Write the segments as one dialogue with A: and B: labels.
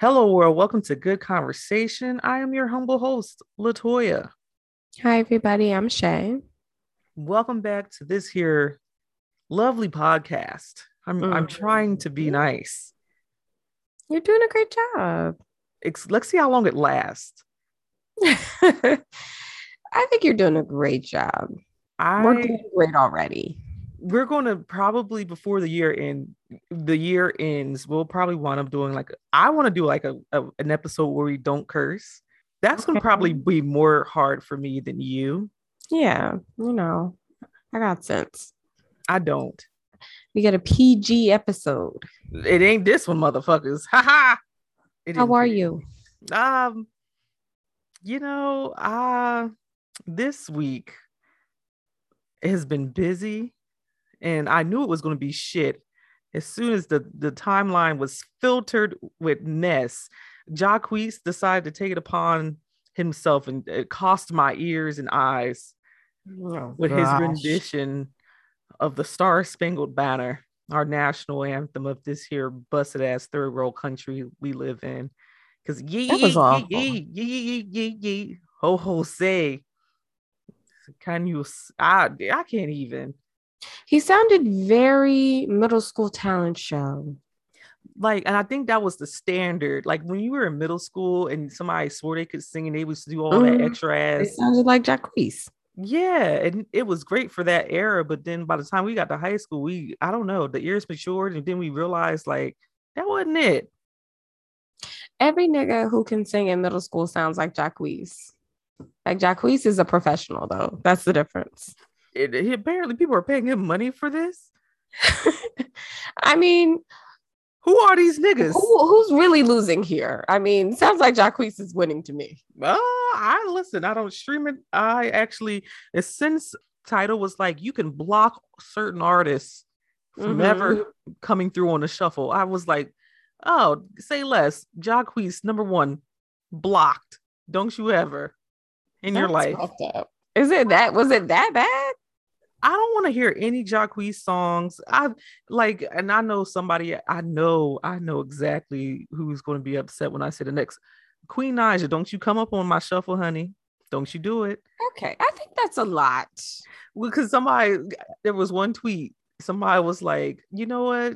A: Hello, world. Welcome to Good Conversation. I am your humble host, Latoya.
B: Hi, everybody. I'm Shay.
A: Welcome back to this here lovely podcast. I'm I'm
B: Mm.
A: trying to be nice.
B: You're doing a great job.
A: Ex- let's see how long it lasts.
B: I think you're doing a great job.
A: I
B: We're doing great already.
A: We're going to probably before the year end the year ends we'll probably wind up doing like i want to do like a, a- an episode where we don't curse. That's going to probably be more hard for me than you.
B: Yeah, you know, I got sense.
A: i don't.
B: We got a PG episode.
A: it ain't this one motherfuckers. Ha ha.
B: How are you?
A: um you know uh this week has been busy and i knew it was going to be shit. As soon as the the timeline was filtered with mess Jacquees decided to take it upon himself and it cost my ears and eyes
B: Oh,
A: with his rendition of the star spangled banner our national anthem of this here busted ass third world country we live in. Because yee yee,
B: awful.
A: yee yee yee yee yee ho ho say. Can you I I can't even
B: He sounded very middle school talent show.
A: like and i think that was the standard like when you were in middle school and somebody swore they could sing and they was to do all that
B: Mhm.
A: extra ass.
B: It sounded like Jacquees.
A: yeah and it was great for that era but then by the time we got to high school we i don't know the ears matured and then we realized like that wasn't it
B: Every nigga who can sing in middle school sounds like Jacquees. Like Jacquees is a professional though. That's the difference.
A: It, apparently people are paying him money for this
B: I mean,
A: who are these niggas
B: who, who's really losing here? I mean, sounds like Jacquees is winning to me.
A: Oh, I listen. I don't stream it. I actually, since Tidal was like, you can block certain artists from
B: Mhm.
A: ever coming through on the shuffle. I was like, oh, say less. Jacquees, number one, blocked. Don't you ever in your life.
B: Is it that? Was it that bad?
A: I don't want to hear any Jacquees songs. I like, and I know somebody. I know, I know exactly who's going to be upset when I say the next Queen Naija. Don't you come up on my shuffle, honey? Don't you do it?
B: Okay, I think that's a lot.
A: because somebody there was one tweet somebody was like you know what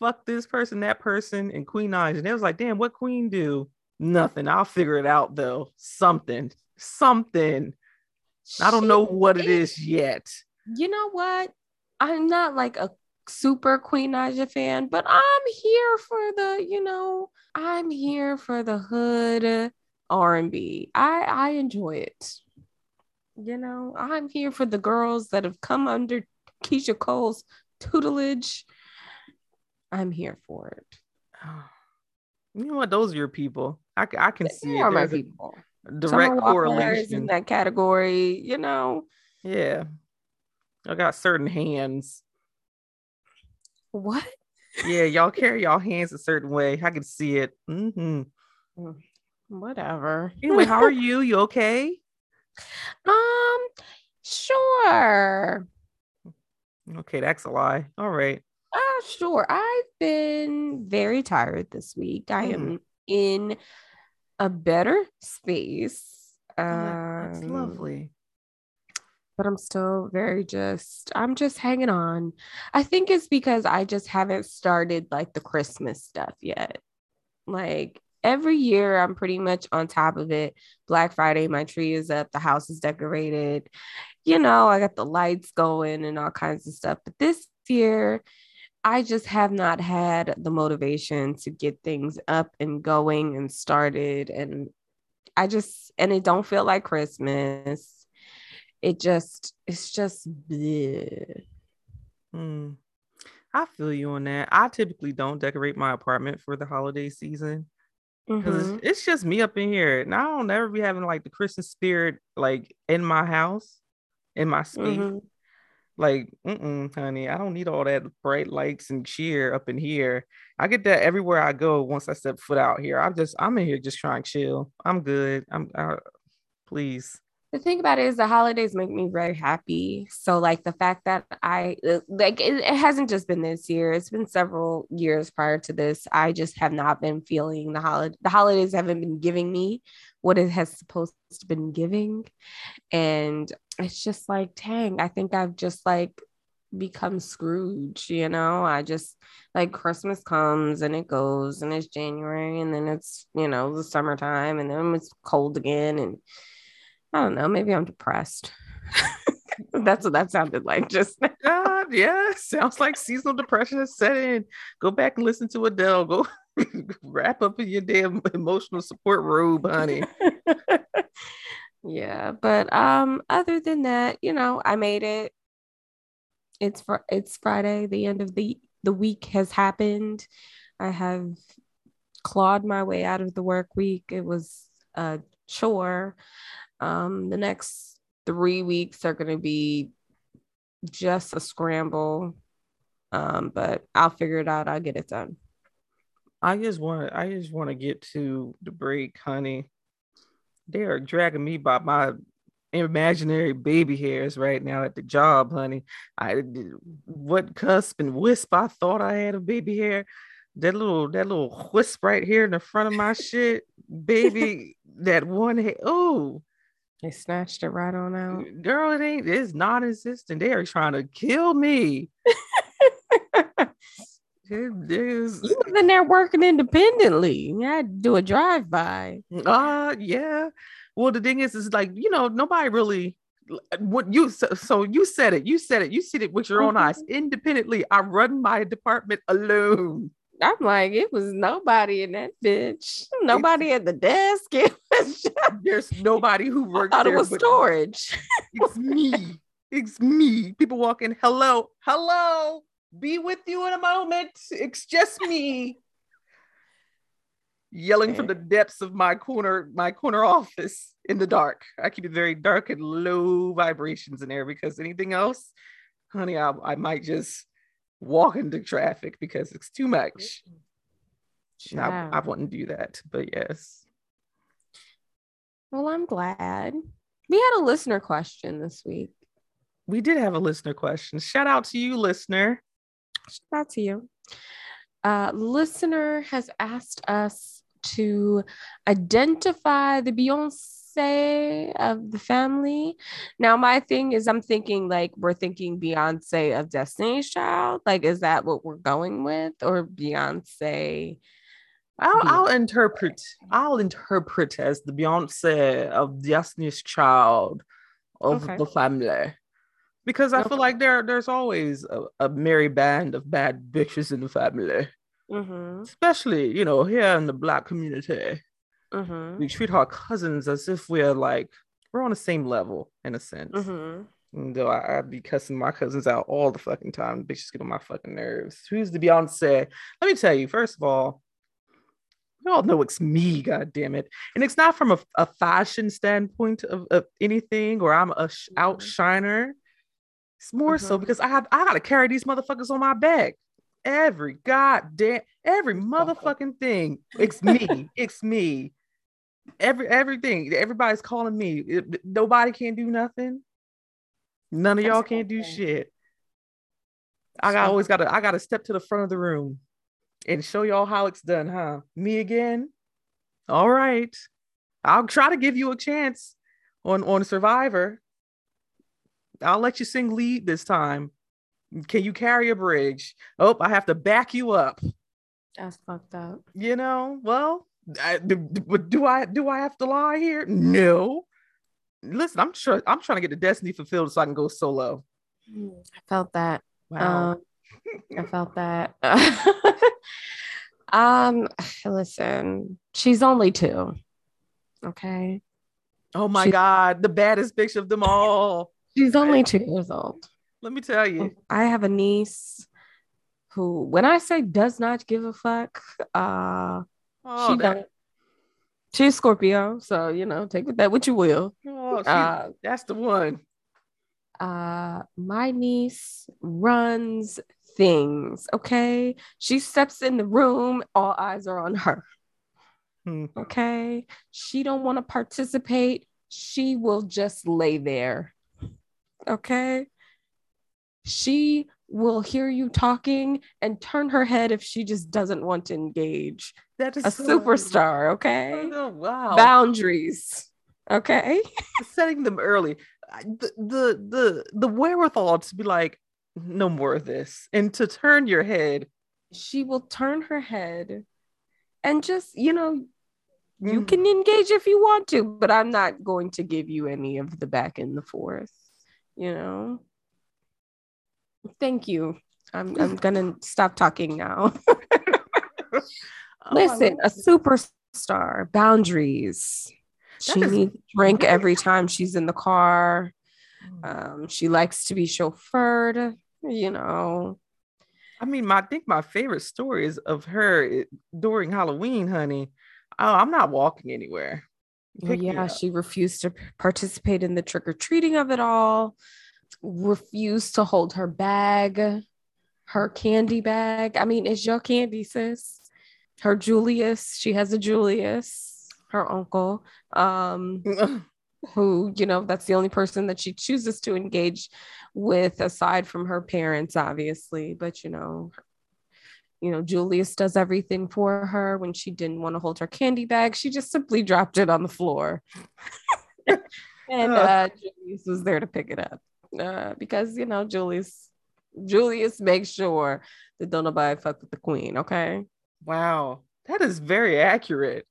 A: fuck this person that person and queen Naija. and they was like damn what queen do nothing i'll figure it out though something something i don't know what it is yet
B: You know what? I'm not like a super Queen Naija fan, but I'm here for the, you know, I'm here for the hood R&B. I I enjoy it. You know, I'm here for the girls that have come under Keyshia Cole's tutelage. I'm here for it.
A: you know what those are your people i, I can see
B: They
A: it
B: are my
A: a
B: people.
A: Direct
B: Summer
A: correlation
B: in that category, you know.
A: yeah i got certain hands
B: What?
A: yeah y'all carry y'all hands a certain way i can see it hmm
B: Whatever.
A: Anyway, how are you? You okay?
B: Um, sure.
A: Okay, that's a lie. All right.
B: Uh, sure. I've been very tired this week. I
A: Mm.
B: am in a better space.
A: Oh, that's
B: Um,
A: lovely.
B: But I'm still very just, I'm just hanging on. I think it's because I just haven't started like the Christmas stuff yet. Like every year, I'm pretty much on top of it. Black Friday, my tree is up, the house is decorated. You know, I got the lights going and all kinds of stuff. But this year, I just have not had the motivation to get things up and going and started. And I just, and it don't feel like Christmas. It just, it's just, bleh.
A: Hmm. I feel you on that. I typically don't decorate my apartment for the holiday season because
B: Mhm.
A: it's, just me up in here, and I don't ever be having like the Christmas spirit like in my house, in my space.
B: Mhm.
A: Like, mm-mm, honey, I don't need all that bright lights and cheer up in here. I get that everywhere I go. Once I step foot out here, I'm just, I'm in here just trying to chill. I'm good. I'm, uh, please.
B: the thing about it is the holidays make me very happy. So like the fact that I like it, it, hasn't just been this year, it's been several years prior to this. I just have not been feeling the holiday the holidays haven't been giving me what it has supposed to been giving. And it's just like, dang, I think I've just like become Scrooge, you know. I just like Christmas comes and it goes and it's January and then it's, you know, the summertime and then it's cold again and I don't know. Maybe I'm depressed. That's what that sounded like. Just
A: uh, yeah, sounds like seasonal depression is set in. Go back and listen to Adele. Go wrap up in your damn emotional support robe, honey.
B: Yeah, but um, other than that, you know, I made it. It's for it's Friday. The end of the the week has happened. I have clawed my way out of the work week. It was a chore. Um, the next three weeks are going to be just a scramble. Um, but I'll figure it out. I'll get it done.
A: I just want I just want to get to the break, honey. They are dragging me by my imaginary baby hairs right now at the job, honey. I what cusp and wisp I thought I had a baby hair. That little that little wisp right here in the front of my shit, baby. that one hair. Oh,
B: they snatched it right on out.
A: Girl, it ain't, it's non-existent. They are trying to kill me.
B: it is. You was in there working independently. Had to do a drive-by.
A: Uh yeah. Well, the thing is, is like, you know, nobody really what you so, so you said it, you said it, you see it with your own eyes. Mm-hmm. Independently, I run my department alone.
B: I'm like, it was nobody in that bitch. Nobody at the desk. It was
A: just, there's nobody who works.
B: I thought it was storage.
A: It's me. It's me. People walking. Hello, hello. Be with you in a moment. It's just me. Yelling from the depths of my corner, my corner office in the dark. I keep it very dark and low vibrations in there because anything else, honey, I, I might just walk into traffic because it's too much. I, I wouldn't do that, but yes.
B: Well, I'm glad. We had a listener question this week.
A: We did have a listener question. Shout out to you, listener.
B: To you. Uh, listener has asked us to identify the Beyonce Beyonce of the family. Now, my thing is, I'm thinking like we're thinking Beyonce of Destiny's Child. Like, is that what we're going with, or Beyonce?
A: I'll, I'll interpret. I'll interpret as the Beyonce of Destiny's Child of okay. the family, because I okay. feel like there there's always a, a merry band of bad bitches in the family. Mm-hmm. Especially, you know, here in the black community. Mm-hmm. We treat our cousins as if we're like we're on the same level in a sense. Mm-hmm. Though I, would be cussing my cousins out all the fucking time, bitches get on my fucking nerves. Who's the Beyonce? Let me tell you, first of all, we all know it's me, god damn it. And it's not from a, a fashion standpoint of, of anything or I'm a sh- mm-hmm. outshiner. It's more mm-hmm. so because I have I gotta carry these motherfuckers on my back. Every goddamn every motherfucking thing. It's me. it's me. Every everything everybody's calling me. It, nobody can do nothing. None of y'all can't do shit. I got, always gotta i gotta step to the front of the room and show y'all how it's done huh? Me again? All right. I'll try to give you a chance on on survivor i'll let you sing lead this time can you carry a bridge oh i have to back you up
B: that's fucked up
A: you know well I, do, do I do I have to lie here? No. Listen, I'm sure I'm trying to get the destiny fulfilled so I can go solo.
B: I felt that. Wow. Um, I felt that. um, listen, she's only two. Okay.
A: Oh my she's, God, the baddest bitch of them all.
B: She's only two years old.
A: Let me tell you.
B: I have a niece who, when I say does not give a fuck, uh, Oh, she don't. She's Scorpio, so you know, take with that what you will.
A: Oh, uh, that's the one.
B: Uh, my niece runs things. Okay, she steps in the room, all eyes are on her. Hmm. Okay, she don't want to participate. she will just lay there. Okay. She will hear you talking and turn her head if she just doesn't want to engage.
A: That is
B: A
A: so-
B: superstar, okay?
A: Oh, wow.
B: Boundaries. Okay.
A: setting them early. The, the the the wherewithal to be like, no more of this, and to turn your head.
B: She will turn her head and just, you know, you
A: Mm.
B: can engage if you want to, but I'm not going to give you any of the back and the forth, you know. Thank you. I'm I'm gonna stop talking now.
A: Oh,
B: Listen, a superstar, boundaries. She
A: is
B: needs drink every time she's in the car. Um, she likes to be chauffeured, you know.
A: I mean, my, I think my favorite story is of her eh, during Halloween, honey. Oh, I'm not walking anywhere.
B: Well, yeah, she refused to participate in the trick or treating of it all, refused to hold her bag, her candy bag. I mean, it's your candy, sis. Her Julius, she has a Julius, her uncle, um, who, you know, that's the only person that she chooses to engage with aside from her parents, obviously. But, you know, you know, Julius does everything for her when she didn't want to hold her candy bag. She just simply dropped it on the floor. and uh, Julius was there to pick it up uh, because, you know, Julius, Julius makes sure that don't nobody fuck with the queen. Okay.
A: wow, that is very accurate.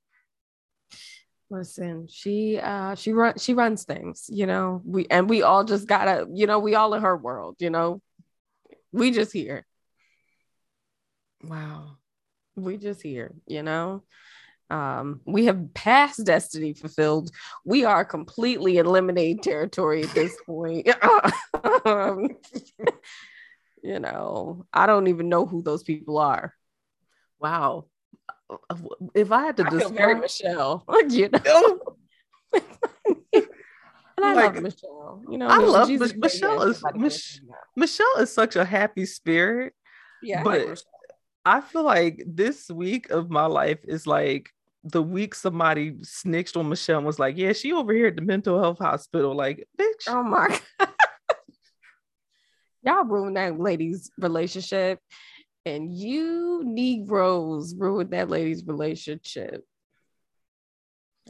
B: Listen, she uh she run she runs things, you know. We and we all just gotta, you know, we all in her world, you know. We just here.
A: Wow.
B: We just here, you know. Um, we have passed destiny fulfilled. We are completely eliminated territory at this point. um, you know, I don't even know who those people are.
A: Wow. If I had to
B: very
A: describe,
B: Michelle, you know.
A: Oh,
B: And I
A: Like,
B: love Michelle. You know,
A: I love Mich- Michelle is- Mich- Michelle is such a happy spirit.
B: Yeah,
A: But-. I feel like this week of my life is like the week somebody snitched on Michelle and was like, Yeah, she over here at the mental health hospital. Like, bitch.
B: Oh my god. Y'all ruined that lady's relationship. And you Negroes ruined that lady's relationship.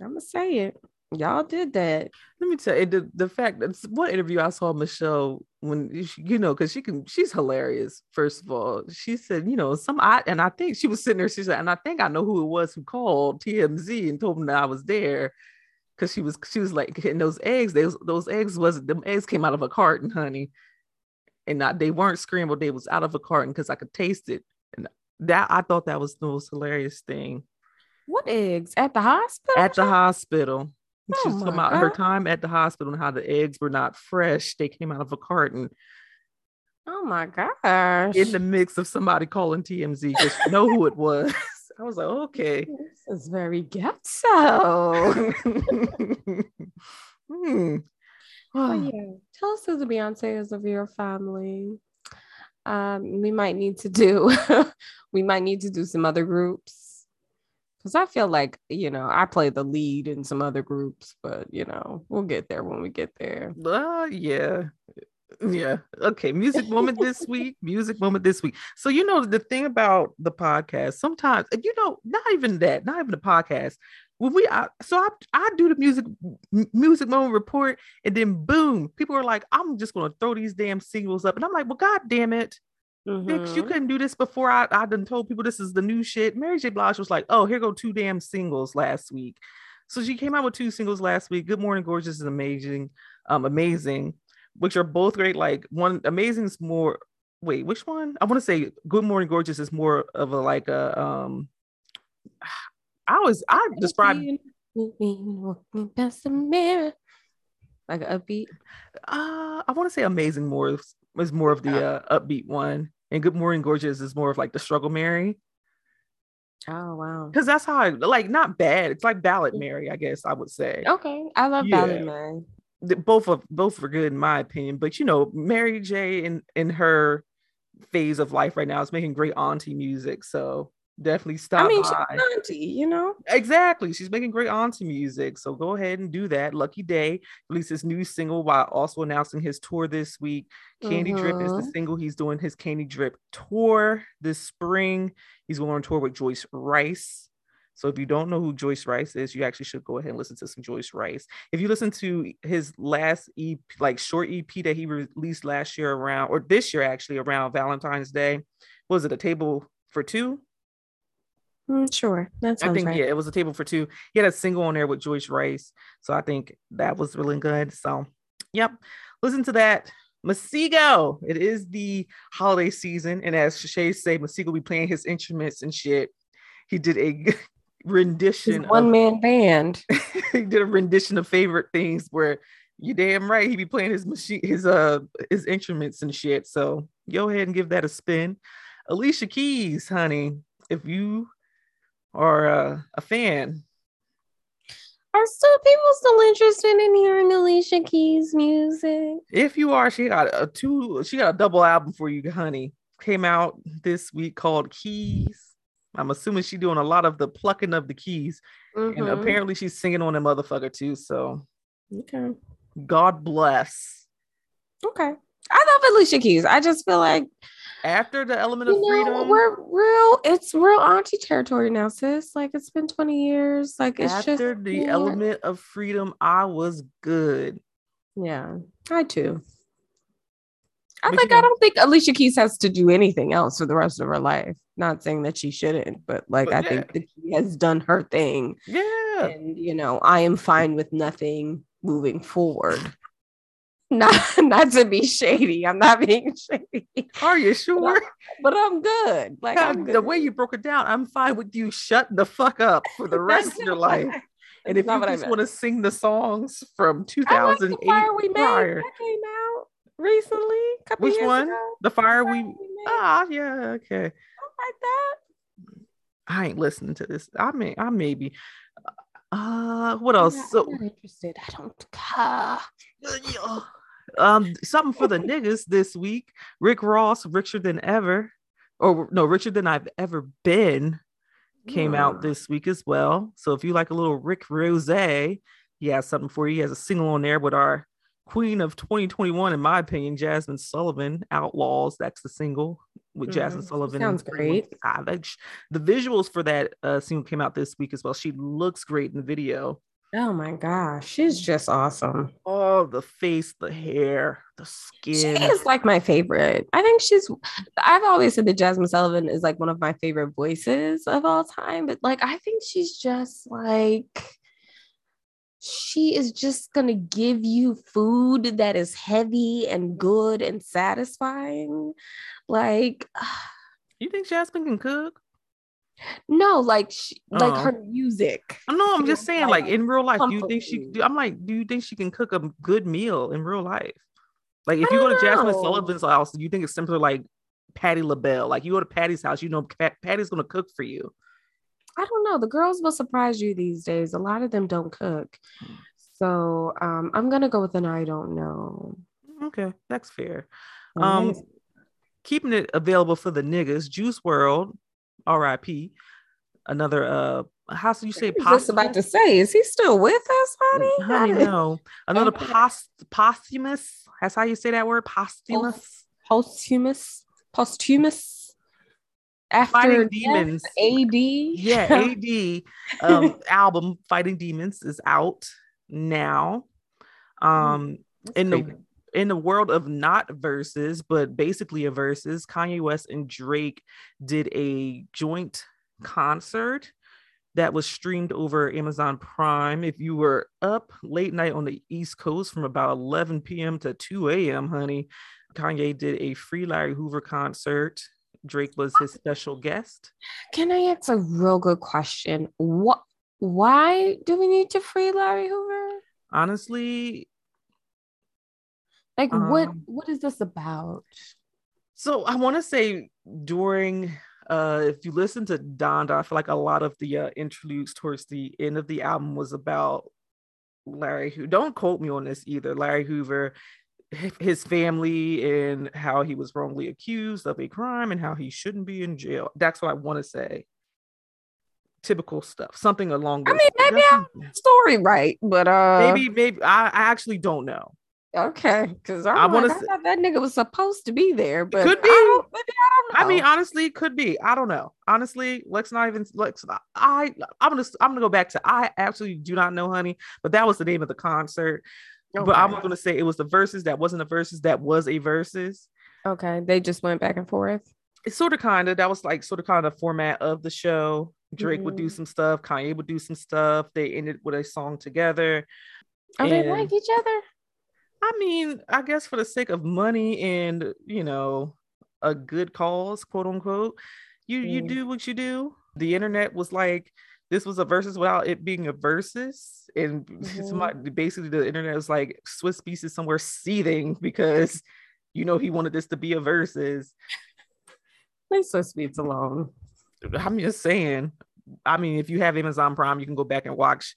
B: I'm gonna say it. Y'all did that.
A: Let me tell you the, the fact that one interview I saw Michelle when you know, because she can she's hilarious. First of all, she said, you know, some I and I think she was sitting there, she said, and I think I know who it was who called TMZ and told them that I was there. Cause she was she was like getting those eggs, those those eggs wasn't them eggs came out of a carton, honey. And not they weren't scrambled, they was out of a carton because I could taste it. And that I thought that was the most hilarious thing
B: What eggs? At the hospital?
A: at the hospital.
B: Oh
A: She was talking
B: my
A: about her time at the hospital and how the eggs were not fresh. They came out of a carton
B: oh my gosh.
A: in the mix of somebody calling TMZ because you know who it was. I was like, okay.
B: this is very ghetto.
A: Hmm.
B: Oh yeah. Tell us who the Beyonce is of your family. Um, we might need to do we might need to do some other groups. Cause I feel like, you know, I play the lead in some other groups, but you know, we'll get there when we get there.
A: Uh, yeah. Yeah. Okay. Music moment this week. Music moment this week. So, you know, the thing about the podcast, sometimes, you know, not even that, not even the podcast. When we, I, so I, I do the music, music moment report, and then boom, people are like, I'm just going to throw these damn singles up. And I'm like, well, God damn it. Bitch, you
B: Mhm.
A: couldn't do this before I, I done told people this is the new shit. Mary J. Blige was like, oh, here go two damn singles last week. So she came out with two singles last week. Good Morning Gorgeous is amazing, um, amazing, which are both great. Like one amazing is more wait, which one? I want to say Good Morning Gorgeous is more of a like a um I always I describe
B: With me, walking past the mirror. Like a upbeat.
A: uh I want to say amazing more is, is more of the uh, upbeat one. And Good Morning Gorgeous is more of like the struggle Mary.
B: Oh wow.
A: Because that's how I like not bad. It's like ballad Mary, I guess I would say.
B: Okay. I love
A: Yeah.
B: Ballad.
A: The- both of both were good in my opinion. But you know, Mary J in in her phase of life right now is making great auntie music. So definitely stop
B: I mean,
A: by.
B: she's an auntie, you know.
A: Exactly. She's making great auntie music. So go ahead and do that. Lucky Daye released his new single while also announcing his tour this week. Candy Drip is the
B: Mhm.
A: single. He's doing his Candy Drip tour this spring. He's going on tour with Joyce Wrice. So if you don't know who Joyce Wrice is, you actually should go ahead and listen to some Joyce Wrice. If you listen to his last EP, like short EP that he released last year around, or this year actually around Valentine's Day, was it a table for two?
B: Mm, sure, that
A: I think
B: right.
A: yeah, it was a table for two. He had a single on there with Joyce Wrice, so I think that was really good. So, yep, listen to that. Masego, it is the holiday season, and as Shay say, Masego will be playing his instruments and shit. He did a rendition
B: one man band.
A: he did a rendition of favorite things where you damn right he be playing his machine his uh his instruments and shit. So go ahead and give that a spin. Alicia Keys, honey, if you are uh, a fan,
B: Are still people still interested in hearing Alicia Keys music?
A: if you are, she got a two, she got a double album for you, honey. Came out this week called Keys. I'm assuming she's doing a lot of the plucking of the keys, and
B: Mhm.
A: apparently she's singing on a motherfucker too. So
B: Okay.
A: God bless.
B: Okay. I love Alicia Keys. I just feel like
A: After the element
B: you
A: of
B: know,
A: freedom,
B: we're real. It's real auntie territory now, sis. Like it's been 20 years. Like it's just
A: after the
B: yeah.
A: element of freedom, I was good.
B: Yeah, I too. I
A: But you
B: I don't think Alicia Keys has to do anything else for the rest of her life. Not saying that she shouldn't, but like
A: But
B: I
A: yeah.
B: think that she has done her thing,
A: Yeah.
B: and you know, I am fine with nothing moving forward. Not, not to be shady. I'm not being shady,
A: Are you sure?
B: but I'm good. Like I'm good.
A: the way you broke it down, I'm fine with you. Shut the fuck up for the rest of your life. And if you just want to sing the songs from
B: I like the
A: 2008
B: fire we made.
A: prior,
B: That came out recently.
A: which one?
B: ago.
A: The fire
B: Fire
A: we.
B: made.
A: Ah, yeah, okay.
B: like that.
A: I ain't listening to this. I may, I maybe. Uh, what
B: I'm
A: else?
B: not,
A: So,
B: I'm not interested. I don't care.
A: Um, something for the niggas this week. Rick Ross, richer than ever, or no, richer than I've ever been, came out
B: Hmm.
A: this week as well. So if you like a little Rick Ross, he has something for you. He has a single on there with our queen of 2021, in my opinion, Jazmine Sullivan, Outlaws. That's the single with Jazmine
B: Mhm. She
A: Sullivan.
B: sounds great.
A: Savage. The visuals for that uh, single came out this week as well. She looks great in the video.
B: Oh my gosh, she's just awesome.
A: Oh, the face, the hair, the skin.
B: She is like my favorite. I think she's. I've always said that Jazmine Sullivan is like one of my favorite voices of all time, but like I think she's just like. She is just gonna give you food that is heavy and good and satisfying. Like,
A: You think Jazmine can cook?
B: No, like, she, like
A: Oh.
B: her music.
A: Know. I'm just saying, like
B: like
A: in real life, do you think she? do- I'm like, do you think she can cook a good meal in real life? Like, if
B: I
A: you go to Jazmine
B: know.
A: Sullivan's house, do you think it's simply like Patti LaBelle? Like, you go to Patti's house, you know, Pat, Patti's gonna cook for you.
B: I don't know. The girls will surprise you these days. A lot of them don't cook. So um, I'm gonna go with an I don't know.
A: Okay, that's fair. Um, keeping it available for the niggas. Juice WRLD, R.I.P. Another uh, how do you say?
B: I was just about to say, is he still with us, honey?
A: Honey,
B: I
A: no. Another post posthumous. That's how you say that word. Posthumous.
B: Posthumous, posthumous. After
A: Fighting demons.
B: AD.
A: Yeah, AD um album Fighting Demons is out now. Um
B: That's
A: in the. In the world of not verses, but basically a verses, Kanye West and Drake did a joint concert that was streamed over Amazon Prime. If you were up late night on the East Coast from about 11 p.m. to 2 a.m., honey, Kanye did a free Larry Hoover concert. Drake was his special guest.
B: Can I ask a real good question? What? Why do we need to free Larry Hoover?
A: Honestly,
B: Like, what?
A: Um,
B: What is this about?
A: So I want to say during uh if you listen to Donda, I feel like a lot of the uh, interludes towards the end of the album was about Larry who don't quote me on this either. Larry Hoover, his family and how he was wrongly accused of a crime and how he shouldn't be in jail. That's what I want to say. typical stuff, something along.
B: I mean, maybe I'm story right, but uh,
A: maybe maybe I, I actually don't know.
B: Okay, because I want to. Like, that nigga was supposed to be there, but
A: could be. I, I, I, mean, honestly, could be. I don't know. Honestly, let's not even let's. I I'm gonna I'm gonna go back to I absolutely do not know, honey, but that was the name of the concert. Okay. But I'm gonna say it was the verses that wasn't a verses that was a verses.
B: Okay, they just went back and forth.
A: It's sort of kind of that was like sort of kind of the format of the show. Drake mm-hmm. would do mm-hmm. some stuff, Kanye would do some stuff. They ended with a song together.
B: Are and... they like each other?
A: I mean, I guess for the sake of money and you know a good cause, quote unquote, you mm. you do what you do. The internet was like this was a versus without it being a versus, and mm-hmm. somebody, basically the internet was like Swizz Beatz is somewhere seething because you know he wanted this to be a versus.
B: Leave Swizz Beatz alone.
A: I'm just saying. I mean, if you have Amazon Prime, you can go back and watch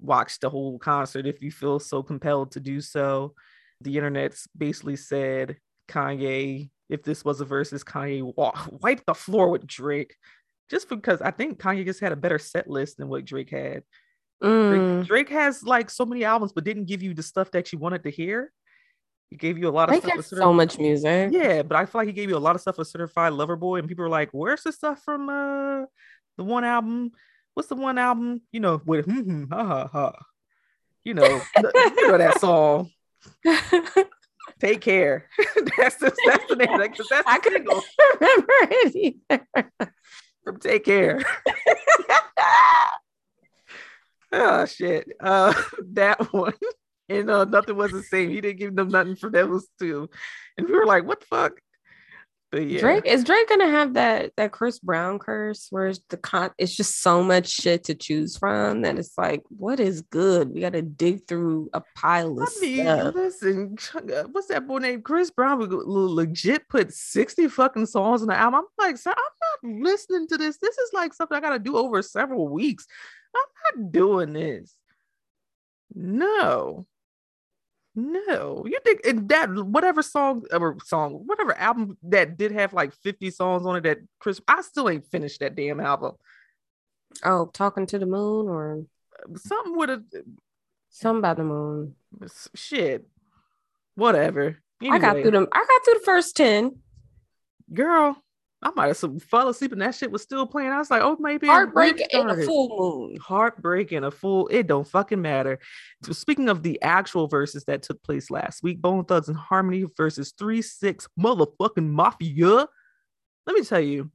A: watch the whole concert if you feel so compelled to do so. The internet's basically said Kanye, if this was a versus, Kanye wiped the floor with Drake, just because I think Kanye just had a better set list than what Drake had. Mm. Drake, Drake, has like so many albums, but didn't give you the stuff that you wanted to hear. He gave you a lot of
B: Drake stuff. so much music.
A: Yeah, but I feel like he gave you a lot of stuff with Certified Lover Boy, and people were like, "Where's the stuff from uh the one album what's the one album? You know, with hmm, ha ha ha. You know, you know that song. Take care. that's the that's the name. Because that's the I couldn't remember it either. From Take Care. oh shit. Uh that one. And uh, nothing was the same. He didn't give them nothing for Devils two. And we were like, what the fuck?
B: But yeah. Drake is Drake gonna have that that Chris Brown curse where it's the con it's just so much shit to choose from that it's like what is good? We gotta dig through a pile of I mean, stuff.
A: Listen, uh, what's that boy named Chris Brown? We legit put 60 fucking songs on the album. I'm like, sir, I'm not listening to this. This is like something I gotta do over several weeks. I'm not doing this. No. No, you think that whatever song or song, whatever album that did have like 50 songs on it that Chris, I still ain't finished that damn album.
B: Oh, talking to the moon or
A: something with a
B: something about the moon.
A: Shit. Whatever.
B: Anyway, I got through them. I got through the first 10.
A: Girl, I might have some fell asleep and that shit was still playing. I was like, oh, maybe
B: heartbreak and a full moon.
A: Heartbreak and a full. It don't fucking matter. So speaking of the actual verses that took place last week, Bone Thugs and Harmony versus Three Six motherfucking Mafia. Let me tell you.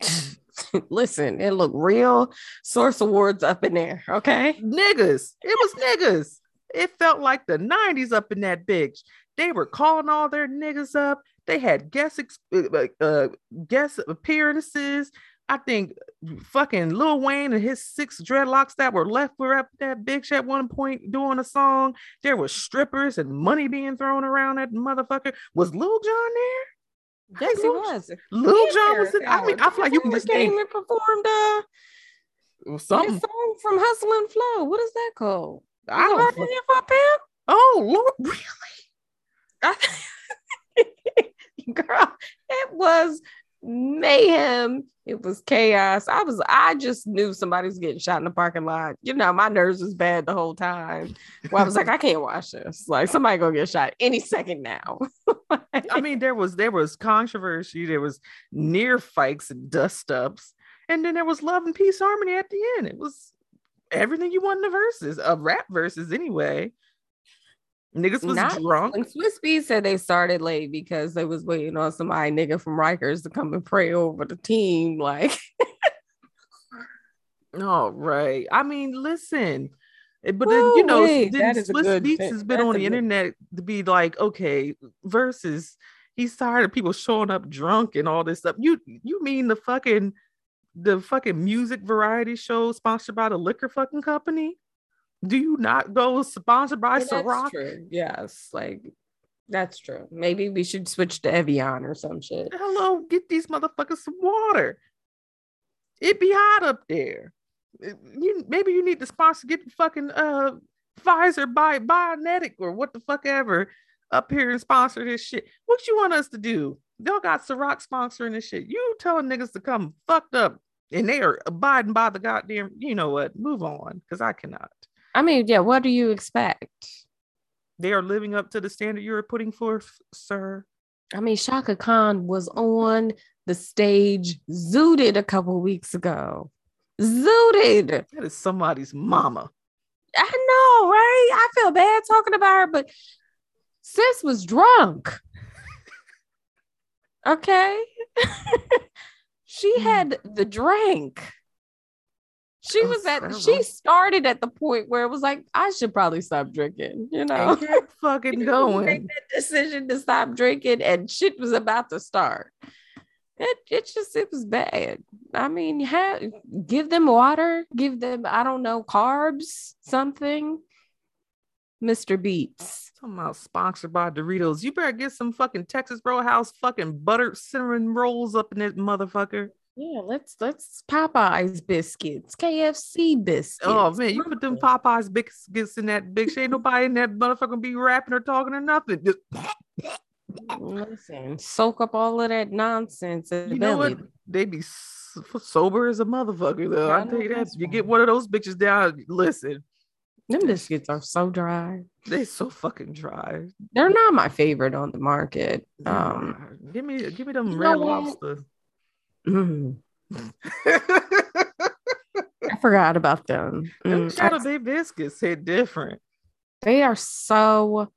B: Listen, it looked real. Source awards up in there. Okay,
A: niggas. It was niggas. It felt like the '90s up in that bitch. They were calling all their niggas up. They had guest uh, uh, guest appearances. I think fucking Lil Wayne and his six dreadlocks that were left were up that bitch at one point doing a song. There were strippers and money being thrown around that motherfucker. Was Lil Jon there?
B: Yes, he was.
A: Lil Jon was. In, I mean, I feel like you can just
B: came and performed uh something song from Hustle and Flow. What is that called? I don't. Know.
A: Oh Lord, really?
B: girl, it was mayhem. It was chaos. I was, I just knew somebody was getting shot in the parking lot. You know, my nerves was bad the whole time. Well, I was like, I can't watch this. Like, somebody gonna get shot any second now.
A: I mean, there was there was controversy, there was near fights and dust ups, and then there was love and peace harmony at the end. It was everything you want in the verses, of rap verses anyway. Niggas was Not, drunk.
B: Swizz Beatz said they started late because they was waiting on somebody nigga from Rikers to come and pray over the team. Like,
A: all right. I mean, listen, eh, but then you know, wait, Swizz Beatz has been on the good... internet to be like, okay, versus he's tired of people showing up drunk and all this stuff. You you mean the fucking the fucking music variety show sponsored by the liquor fucking company? Do you not go sponsored by Ciroc?
B: Yes, like that's true. Maybe we should switch to Evian or some shit.
A: Hello, get these motherfuckers some water. It be hot up there. You maybe you need to sponsor get the fucking uh Pfizer by Bionetic or what the fuck ever up here and sponsor this shit. What you want us to do? Y'all got Ciroc sponsoring this shit. You telling niggas to come fucked up and they are abiding by the goddamn. You know what? Move on, because I cannot.
B: I mean, yeah. What do you expect?
A: They are living up to the standard you're putting forth, sir.
B: I mean, Chaka Khan was on the stage zooted a couple weeks ago. Zooted.
A: That is somebody's mama.
B: I know, right? I feel bad talking about her, but sis was drunk. okay. she
A: Hmm.
B: had the drink. She
A: Oh,
B: was at she started at the point where it was like, I should probably stop drinking, you know.
A: And kept fucking
B: Make
A: going.
B: that decision to stop drinking and shit was about to start. It it just it was bad. I mean, ha- give them water, give them I don't know carbs, something. Mr. Beats.
A: Talking about sponsored by Doritos. You better get some fucking Texas Roadhouse fucking buttered cinnamon rolls up in this motherfucker.
B: Yeah, let's let's Popeyes biscuits, KFC biscuits.
A: Oh man, you put them. Popeyes biscuits in that big. Ain't nobody in that motherfucker be rapping or talking or nothing. Just
B: Listen, soak up all of that nonsense.
A: you know
B: belly.
A: what? They be s- sober as a motherfucker though.
B: I
A: I tell you that. You get one of those bitches down. Listen,
B: Them biscuits are so dry.
A: they so fucking dry.
B: They're not my favorite on the market. Um,
A: give me, give me them red
B: know what?
A: Lobster.
B: mm, I forgot about them.
A: Them
B: Mm, I-
A: Cheddar Bay biscuits hit different.
B: they are so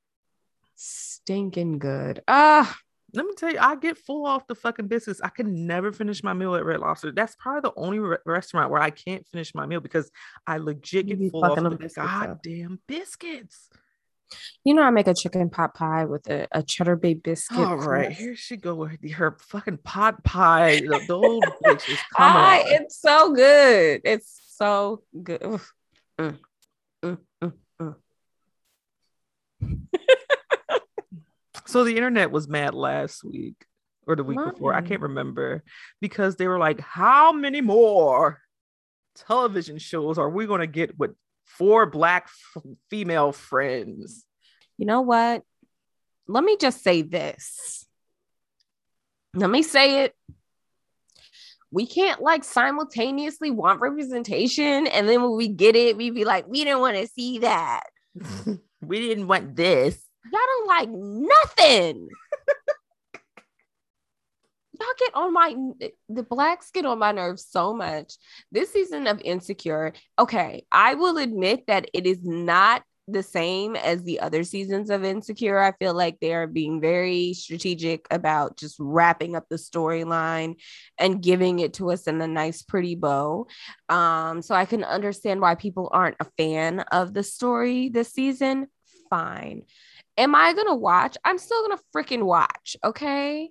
B: stinking good. Ah,
A: Let me tell you, I get full off the fucking biscuits. I can never finish my meal at Red Lobster. That's probably the only re- restaurant where I can't finish my meal because I legit get full off the
B: them biscuits up.
A: goddamn biscuits.
B: You know I make a chicken pot pie with a, a cheddar bay biscuit.
A: All right, here she go with her fucking pot pie. The, the old bitch is
B: Ah,
A: on.
B: it's so good. It's so good. Mm, mm, mm, mm.
A: So the internet was mad last week or the week before. I can't remember because they were like, how many more television shows are we going to get with four black f- female friends?
B: You know what? Let me just say this. Let me say it. We can't like simultaneously want representation, and then when we get it, we be like, we didn't want to see that.
A: we didn't want this.
B: Y'all don't like nothing. Y'all get on my the blacks get on my nerves so much. This season of Insecure, okay, I will admit that it is not the same as the other seasons of Insecure. I feel like they are being very strategic about just wrapping up the storyline and giving it to us in a nice, pretty bow. Um, so I can understand why people aren't a fan of the story this season. Fine. Am I gonna watch? I'm still gonna freaking watch, okay?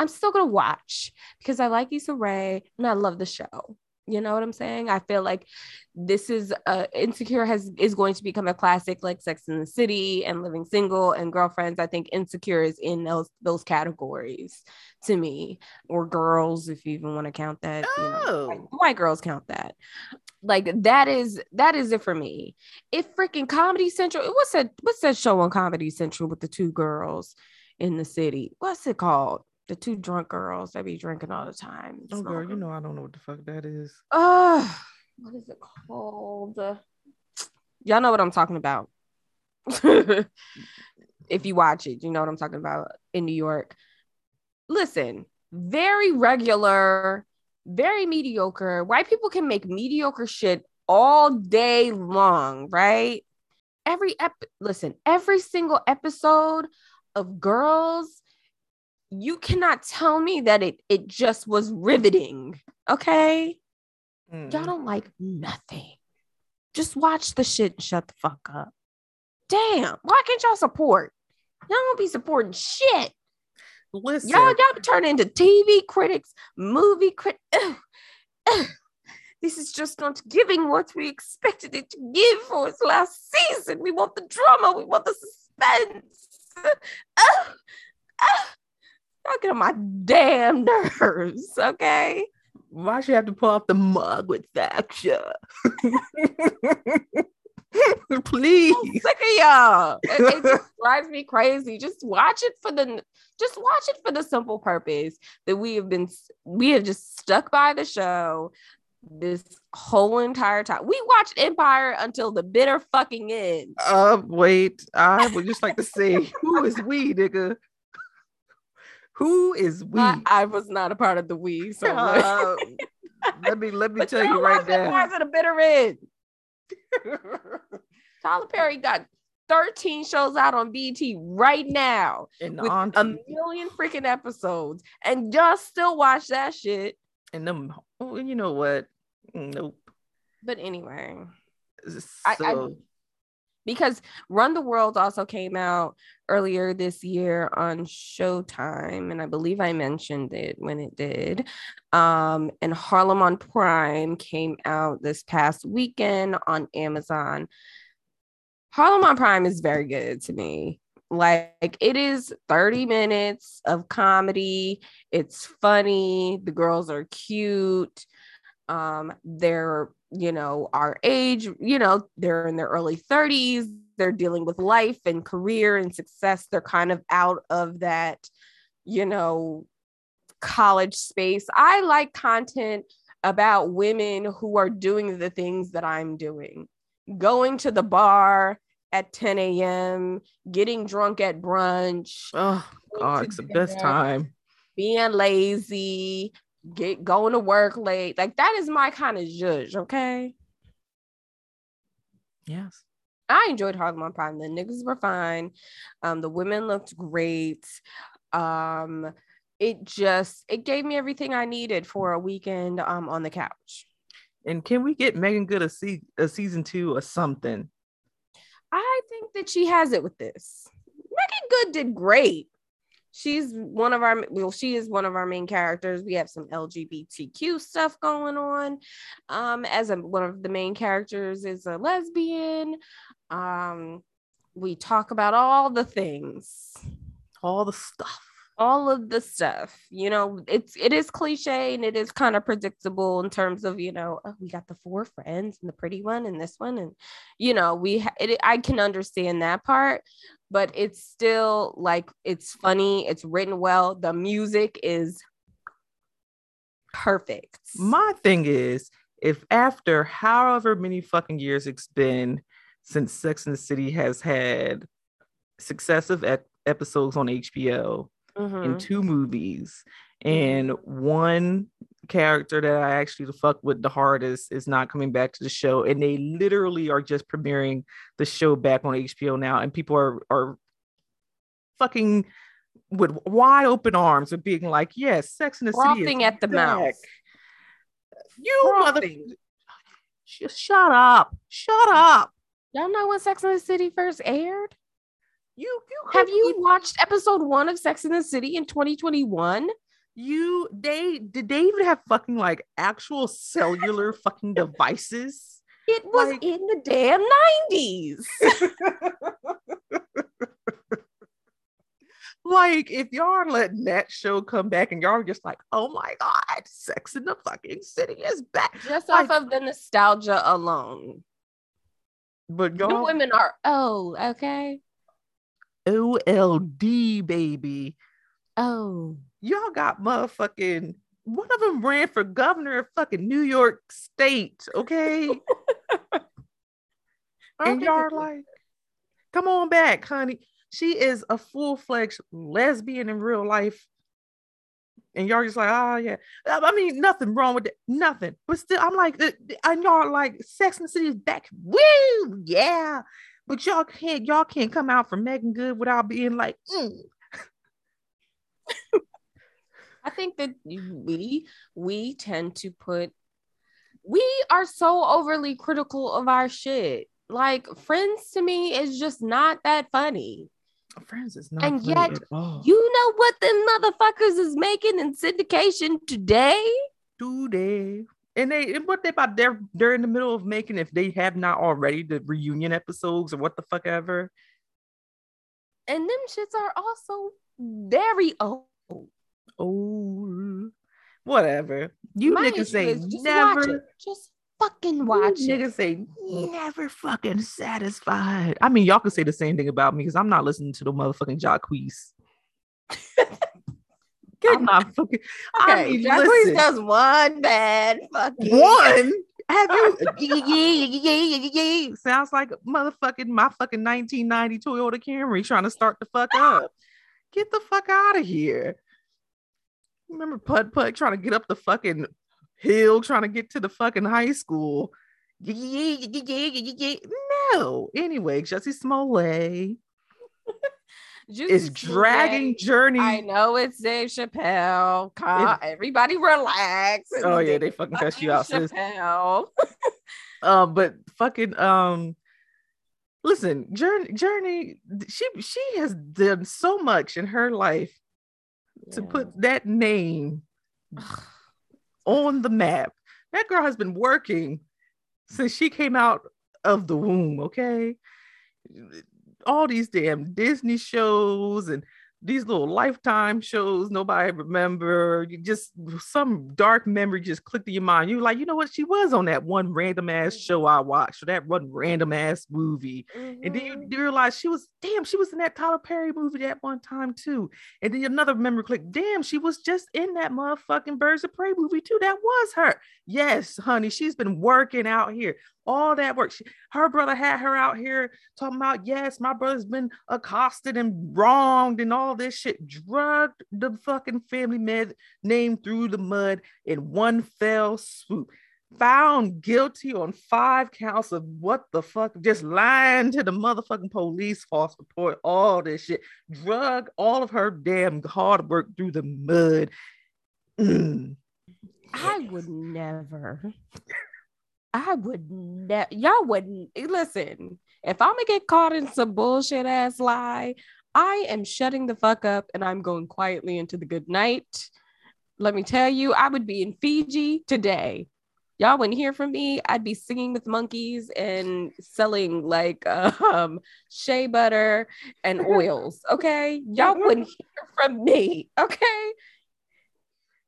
B: I'm still gonna watch because I like Issa Rae and I love the show. You know what I'm saying? I feel like this is uh Insecure has is going to become a classic like Sex in the City and Living Single and Girlfriends. I think Insecure is in those those categories to me, or girls, if you even want to count that. You know,
A: Oh.
B: white girls count that. Like that is that is it for me. If freaking Comedy Central, what's that? What's that show on Comedy Central with the two girls in the city? What's it called? The two drunk girls that be drinking all the time.
A: Oh, girl, you know I don't know what the fuck that is.
B: Uh, what is it called? Y'all know what I'm talking about. if you watch it, you know what I'm talking about in New York. Listen, very regular, very mediocre. White people can make mediocre shit all day long, right? Every ep listen, every single episode of Girls, you cannot tell me that it it just was riveting. Okay? Y'all
A: Mm.
B: don't like nothing. Just watch the shit and shut the fuck up. Damn, why can't y'all support? Y'all don't be supporting shit.
A: Listen,
B: Y'all, y'all turn into TV critics, movie critics. This is just not giving what we expected it to give for its last season. We want the drama, we want the suspense. Y'all get on my damn nerves, okay?
A: why she have to pull off the mug with Thatcher? Please.
B: I'm sick of y'all. It, it just drives me crazy. Just watch it for the just watch it for the simple purpose that we have been we have just stuck by the show this whole entire time. We watched Empire until the bitter fucking end.
A: Uh wait, I would just like to say who is we, nigga? Who is we?
B: I, I was not a part of the we, so
A: Uh, let me let me
B: But
A: tell
B: y'all
A: right now.
B: to the bitter end. Tyler Perry got 13 shows out on BET right now
A: and
B: with a million freaking episodes, and just still watch that shit.
A: and them oh, you know what? Nope.
B: But anyway,
A: So
B: I- I- because Run the World also came out earlier this year on Showtime, and I believe I mentioned it when it did. Um, and Harlem on Prime came out this past weekend on Amazon. Harlem on Prime is very good to me. Like it is 30 minutes of comedy. It's funny. The girls are cute. Um, they're, you know, our age, you know, they're in their early 30s. They're dealing with life and career and success. They're kind of out of that, you know, college space. I like content about women who are doing the things that I'm doing going to the bar at 10 a.m., getting drunk at brunch,
A: oh god, it's the best time.
B: being lazy, get going to work late. Like that is my kind of judge, okay?
A: Yes.
B: I enjoyed Harlem on Prime. The niggas were fine. Um, the women looked great. Um, it just it gave me everything I needed for a weekend um on the couch.
A: And can we get Meagan Good a, se- a season two or something?
B: I think that she has it with this. Meagan Good did great. She's one of our well, she is one of our main characters. We have some LGBTQ stuff going on. Um, as a, one of the main characters is a lesbian. Um, we talk about all the things,
A: All the stuff.
B: All of the stuff. You know, it's it is cliche and it is kind of predictable in terms of you know oh, we got the four friends and the pretty one and this one and you know we ha- it, I can understand that part, but it's still like it's funny. It's written well. The music is perfect.
A: My thing is, if after however many fucking years it's been since Sex and the City has had successive ep- episodes on HBO
B: Mhm.
A: and two movies, and one character that I actually fuck with the hardest is not coming back to the show, and they literally are just premiering the show back on HBO now, and people are are fucking with wide open arms of being like, yes, Sex and the City
B: Frothing
A: is
B: at the mouth.
A: You mother, just shut up, shut up.
B: Y'all know when Sex and the City first aired?
A: You you
B: Have you watched episode one of Sex and the City in 2021?
A: you they did they even have fucking like actual cellular fucking devices?
B: It was
A: Like-
B: in the damn 90s.
A: like if y'all are letting that show come back and y'all are just like, oh my god, Sex in the fucking City is back.
B: Just
A: Like-
B: off of the nostalgia alone.
A: But
B: The
A: y'all
B: women are, oh, okay.
A: OLD baby.
B: Oh.
A: Y'all got motherfucking one of them ran for governor of fucking New York State, okay? and y'all are like, come on back, honey. She is a full-fledged lesbian in real life. And y'all just like, oh yeah. I mean, nothing wrong with it, nothing. But still, I'm like, uh, and y'all are like, Sex and the City is back. Woo, yeah. But y'all can't, y'all can't come out for Meagan Good without being like, mm.
B: I think that we we tend to put we are so overly critical of our shit. Like Friends to me is just not that funny.
A: Friends is not
B: And
A: funny
B: yet. You know what them motherfuckers is making in syndication today?
A: they? And they and what they about they're they're in the middle of making if they have not already the reunion episodes or what the fuck ever.
B: And them shits are also very old.
A: Oh whatever. You
B: My
A: niggas say
B: just
A: never.
B: Just fucking watch
A: you
B: it.
A: Niggas say never fucking satisfied. I mean, y'all can say the same thing about me because I'm not listening to the motherfucking Jacquees. I'm not fucking. I
B: Okay,
A: mean,
B: Jacquees does one bad fucking
A: One. Have you? yeah, yeah, yeah, yeah, yeah. Sounds like motherfucking my fucking 1990 Toyota Camry trying to start the fuck ah! up. Get the fuck out of here. Remember Put Put trying to get up the fucking hill, trying to get to the fucking high school. No. Anyway, Jussie Smollett
B: Juicy
A: is dragging. Jurnee.
B: I know it's Dave Chappelle. Ca- Everybody relax.
A: Oh yeah, they fucking cussed you out, sis.
B: Chappelle.
A: um but fucking um listen Jurnee Jurnee she she has done so much in her life to put that name on the map that girl has been working since she came out of the womb okay all these damn disney shows and these little lifetime shows nobody remember. You just some dark memory just clicked in your mind. You're like you know what? She was on that one random ass show i watched or that one random ass movie. And then you,
B: Mhm.
A: you realize she was damn she was in that tyler perry movie that one time too. And then another memory clicked damn she was just in that motherfucking birds of prey movie too. That was her. Yes honey she's been working out here all that work. She, her brother had her out here talking about yes my brother's been accosted and wronged and all this shit. Drugged the fucking family med name through the mud in one fell swoop. Found guilty on five counts of what the fuck just lying to the motherfucking police false report all this shit. Drug all of her damn hard work through the mud. Mm.
B: I would never. I would never. Y'all wouldn't listen. If I'm gonna get caught in some bullshit ass lie, I am shutting the fuck up and I'm going quietly into the good night. Let me tell you, I would be in Fiji today. Y'all wouldn't hear from me. I'd be singing with monkeys and selling like um shea butter and oils. Okay, y'all wouldn't hear from me. Okay,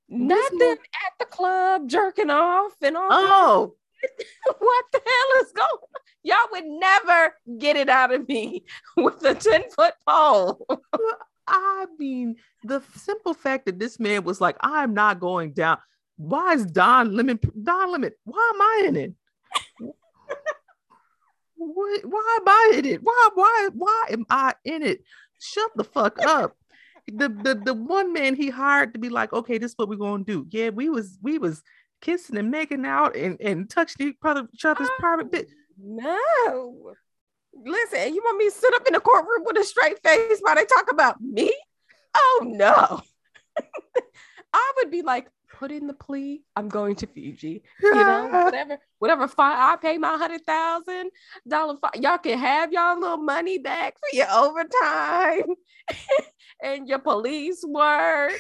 B: nothing at the club jerking off and all.
A: oh
B: what the hell is going? On? Y'all would never get it out of me with a ten foot pole.
A: I mean, the simple fact that this man was like, I'm not going down. Why is Don Lemon Don Lemon? Why am I in it? what, why am I in it? Why, why, why am I in it? Shut the fuck up. The, the the one man he hired to be like, okay, this is what we're gonna do. Yeah, we was we was kissing and making out and, and touching each other- each other's private bit.
B: Oh, no. Listen, you want me to sit up in the courtroom with a straight face while they talk about me? Oh no. I would be like, put in the plea. I'm going to Fiji. You know, whatever, whatever fine. I pay my hundred thousand dollar fine. Y'all can have y'all little money back for your overtime and your police work.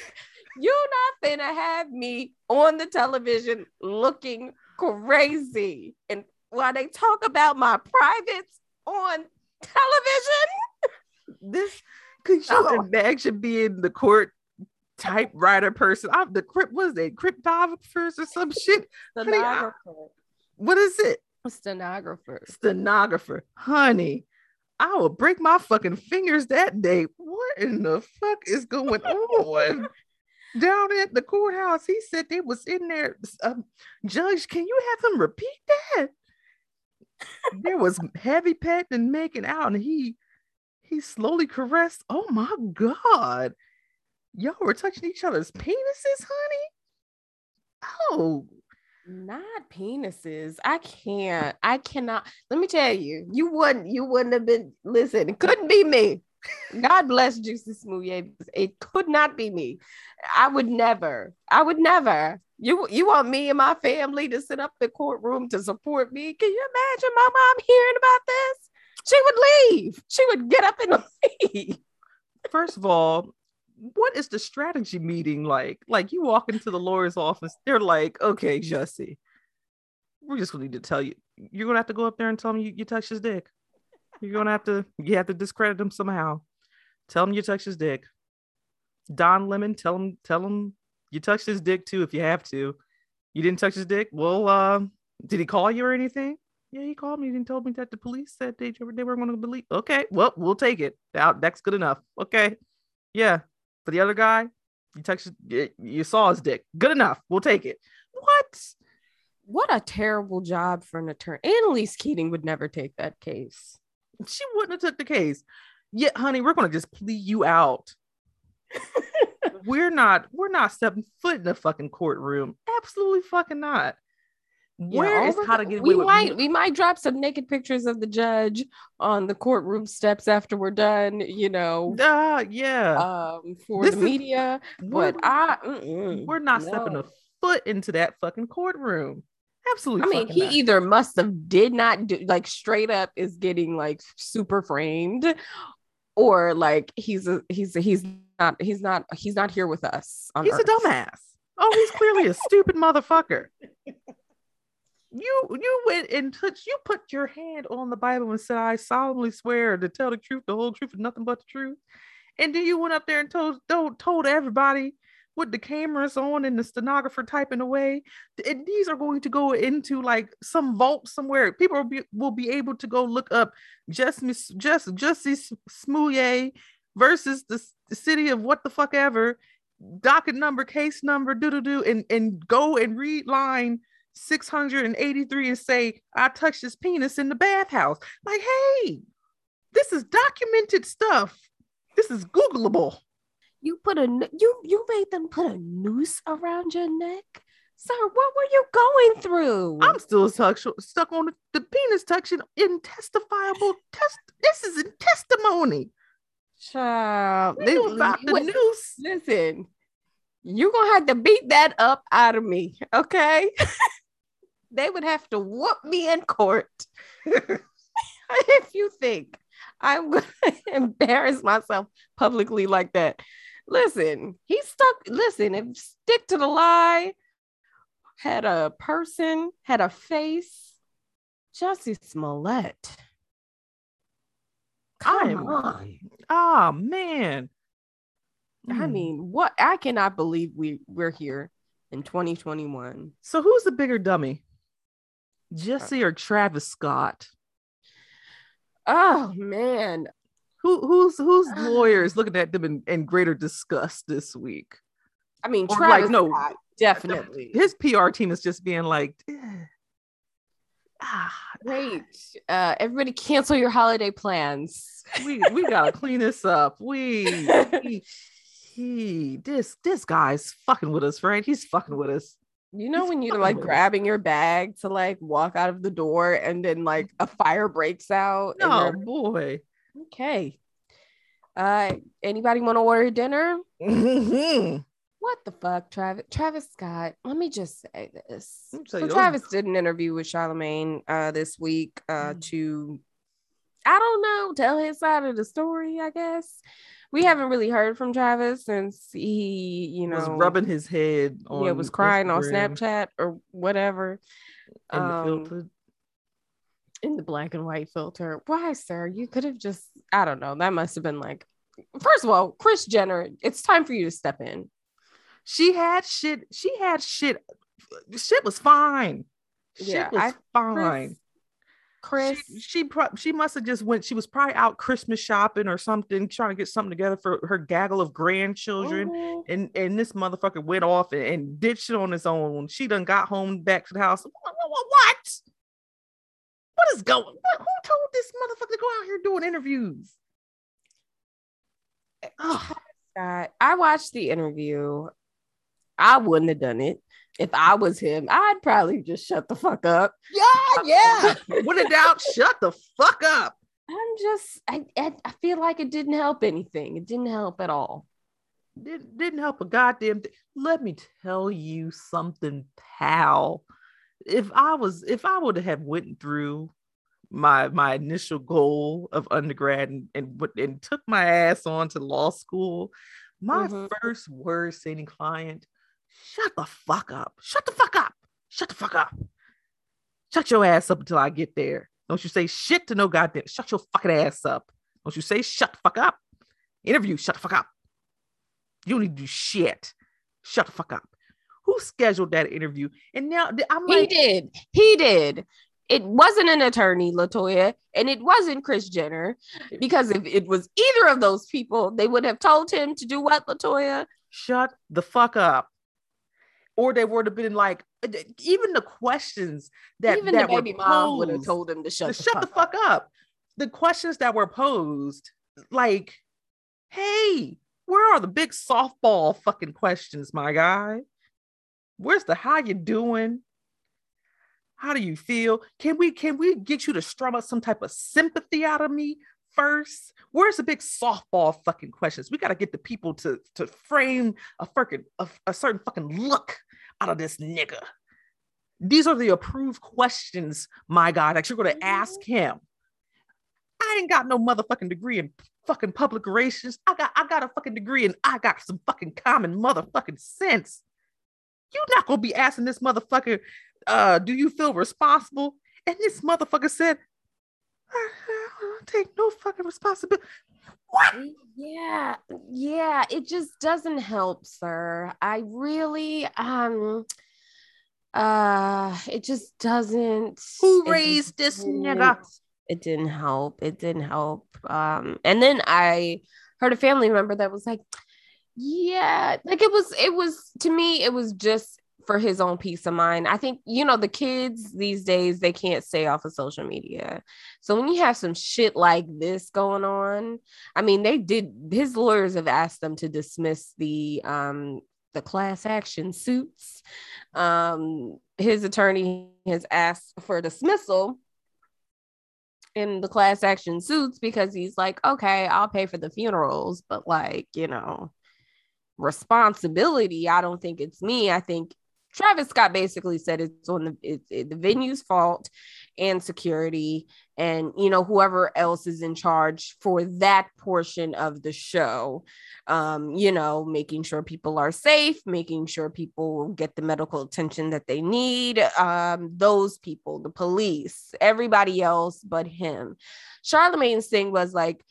B: You're not gonna have me on the television looking crazy. And while they talk about my privates on television,
A: this could you
B: Oh.
A: imagine being the court typewriter person? I'm the crypt was they cryptographers or some shit. Honey, I-
B: stenographer,
A: What is it?
B: stenographer.
A: Stenographer, honey. I will break my fucking fingers that day. What in the fuck is going on? Down at the courthouse, he said they was in there. Um, Judge, can you have him repeat that? there was heavy petting and making out, and he he slowly caressed. Oh my god, y'all were touching each other's penises, honey. Oh,
B: Not penises. I can't. I cannot. Let me tell you, you wouldn't. You wouldn't have been. Listen, it couldn't be me. God bless Juicy Smoothie. It could not be me. I would never. I would never. You you want me and my family to sit up in the courtroom to support me? Can you imagine my mom hearing about this? She would leave. She would get up and leave.
A: first of all, what is the strategy meeting like? Like you walk into the lawyer's office, they're like, okay, Jussie, we're just gonna need to tell you, you're gonna have to go up there and tell him you, you touched his dick. You're gonna have to, you have to discredit him somehow. Tell him you touched his dick. Don Lemon, tell him, tell him you touched his dick too if you have to. You didn't touch his dick? Well, uh, Did he call you or anything? Yeah, he called me and told me that the police said they, they were going to believe. Okay, well, we'll take it. That, that's good enough. Okay. Yeah. For the other guy, you touched, you saw his dick. Good enough. We'll take it. What?
B: What a terrible job for an attorney. Annalise Keating would never take that case.
A: She wouldn't have took the case. Yet, honey, we're going to just plea you out. we're not, we're not stepping foot in the fucking courtroom. Absolutely fucking not.
B: Where yeah, is how to get away we might we might drop some naked pictures of the judge on the courtroom steps after we're done you know
A: uh, yeah
B: um for this the is, media but i
A: we're not no. stepping a foot into that fucking courtroom absolutely
B: i mean he not. either must have did not do like straight up is getting like super framed or like he's a he's a, he's not he's not he's not here with us
A: he's Earth. a dumbass oh he's clearly a stupid motherfucker you you went and touched you put your hand on the bible and said i solemnly swear to tell the truth the whole truth and nothing but the truth and then you went up there and told told, told everybody with the cameras on and the stenographer typing away and these are going to go into like some vault somewhere people will be, will be able to go look up just just justice smouye versus the, the city of what the fuck ever docket number case number do do do and and go and read line 683 and say, I touched his penis in the bathhouse. Like, hey, this is documented stuff. This is Googleable.
B: You put a you you made them put a noose around your neck. Sir, what were you going through?
A: I'm still stuck, stuck on the, the penis touching intestifiable test. This is in testimony.
B: Child, listen, about the noose. Listen, you're gonna have to beat that up out of me, okay? they would have to whoop me in court if you think I'm going to embarrass myself publicly like that. Listen, he stuck. Listen, if stick to the lie, had a person, had a face. Jussie Smollett.
A: Come on. Oh man.
B: I hmm. mean, what I cannot believe we we're here in 2021.
A: So who's the bigger dummy? Jussie or Travis Scott?
B: Oh man.
A: Who who's whose lawyers looking at them in, in greater disgust this week?
B: I mean, or Travis like, no, Scott, definitely.
A: His PR team is just being like,
B: ah, wait, uh, everybody cancel your holiday plans.
A: We we gotta clean this up. We he, he this this guy's fucking with us, right? He's fucking with us.
B: You know when you're like grabbing your bag to like walk out of the door and then like a fire breaks out.
A: Oh boy.
B: Okay. Uh anybody want to order dinner? Mm-hmm. What the fuck, Travis? Travis Scott. Let me just say this. So Travis did an interview with Charlemagne uh this week uh mm. to I don't know, tell his side of the story, I guess we haven't really heard from Travis since he, you know, was
A: rubbing his head
B: on yeah, was crying Instagram. on Snapchat or whatever.
A: In um, the filter.
B: In the black and white filter. Why, sir? You could have just, I don't know. That must have been like, first of all, Kris Jenner, it's time for you to step in.
A: She had shit, she had shit. Shit was fine. Shit yeah, was I, fine. Chris,
B: Kris.
A: She she, pro- she must have just went. She was probably out Christmas shopping or something, trying to get something together for her gaggle of grandchildren. Mm-hmm. And and this motherfucker went off and, and ditched it on his own. She done got home back to the house. What? What? What, is going? What, who told this motherfucker to go out here doing interviews?
B: Oh. I watched the interview. I wouldn't have done it if I was him, I'd probably just shut the fuck up.
A: Yeah, yeah. when in doubt, shut the fuck up.
B: I'm just, I, I feel like it didn't help anything. It didn't help at all.
A: It didn't help a goddamn thing. Let me tell you something, pal. If I was, if I would have went through my my initial goal of undergrad and and, and took my ass on to law school, my mm-hmm. first word saying client shut the fuck up. Shut the fuck up. Shut the fuck up. Shut your ass up until I get there. Don't you say shit to no goddamn. Shut your fucking ass up. Don't you say shut the fuck up. Interview, shut the fuck up. You don't need to do shit. Shut the fuck up. Who scheduled that interview? And now I'm like, He
B: did. He did. It wasn't an attorney, Latoya, and it wasn't Kris Jenner. Because if it was either of those people, they would have told him to do what, Latoya?
A: shut the fuck up. Or they would have been like, uh, even the questions that
B: Even
A: that
B: the
A: were
B: baby mom would have told him to shut,
A: to
B: the,
A: shut
B: fuck
A: the fuck up. The questions that were posed, like, hey, where are the big softball fucking questions, my guy? Where's the how you doing? How do you feel? Can we can we get you to strum up some type of sympathy out of me first? Where's the big softball fucking questions? We got to get the people to to frame a fucking a, a certain fucking look out of this nigga. These are the approved questions, my God, that you're going to mm-hmm. ask him. I ain't got no motherfucking degree in fucking public relations. I got I got a fucking degree and I got some fucking common motherfucking sense. You're not gonna be asking this motherfucker, uh, do you feel responsible? And this motherfucker said, I, don't take no fucking responsibility. What?
B: Yeah, yeah, it just doesn't help, sir. I really um uh it just doesn't
A: Who raised this nigga?
B: It didn't help. It didn't help. Um and then I heard a family member that was like, yeah, like it was it was to me it was just for his own peace of mind. I think you know the kids these days they can't stay off of social media. So when you have some shit like this going on, I mean, they did. His lawyers have asked them to dismiss the um the class action suits. Um, his attorney has asked for dismissal in the class action suits because he's like, okay, I'll pay for the funerals, but like, you know, responsibility. I don't think it's me. I think Travis Scott basically said it's on the it's it, the venue's fault and security and you know whoever else is in charge for that portion of the show um you know making sure people are safe making sure people get the medical attention that they need um those people the police everybody else but him charlemagne's thing was like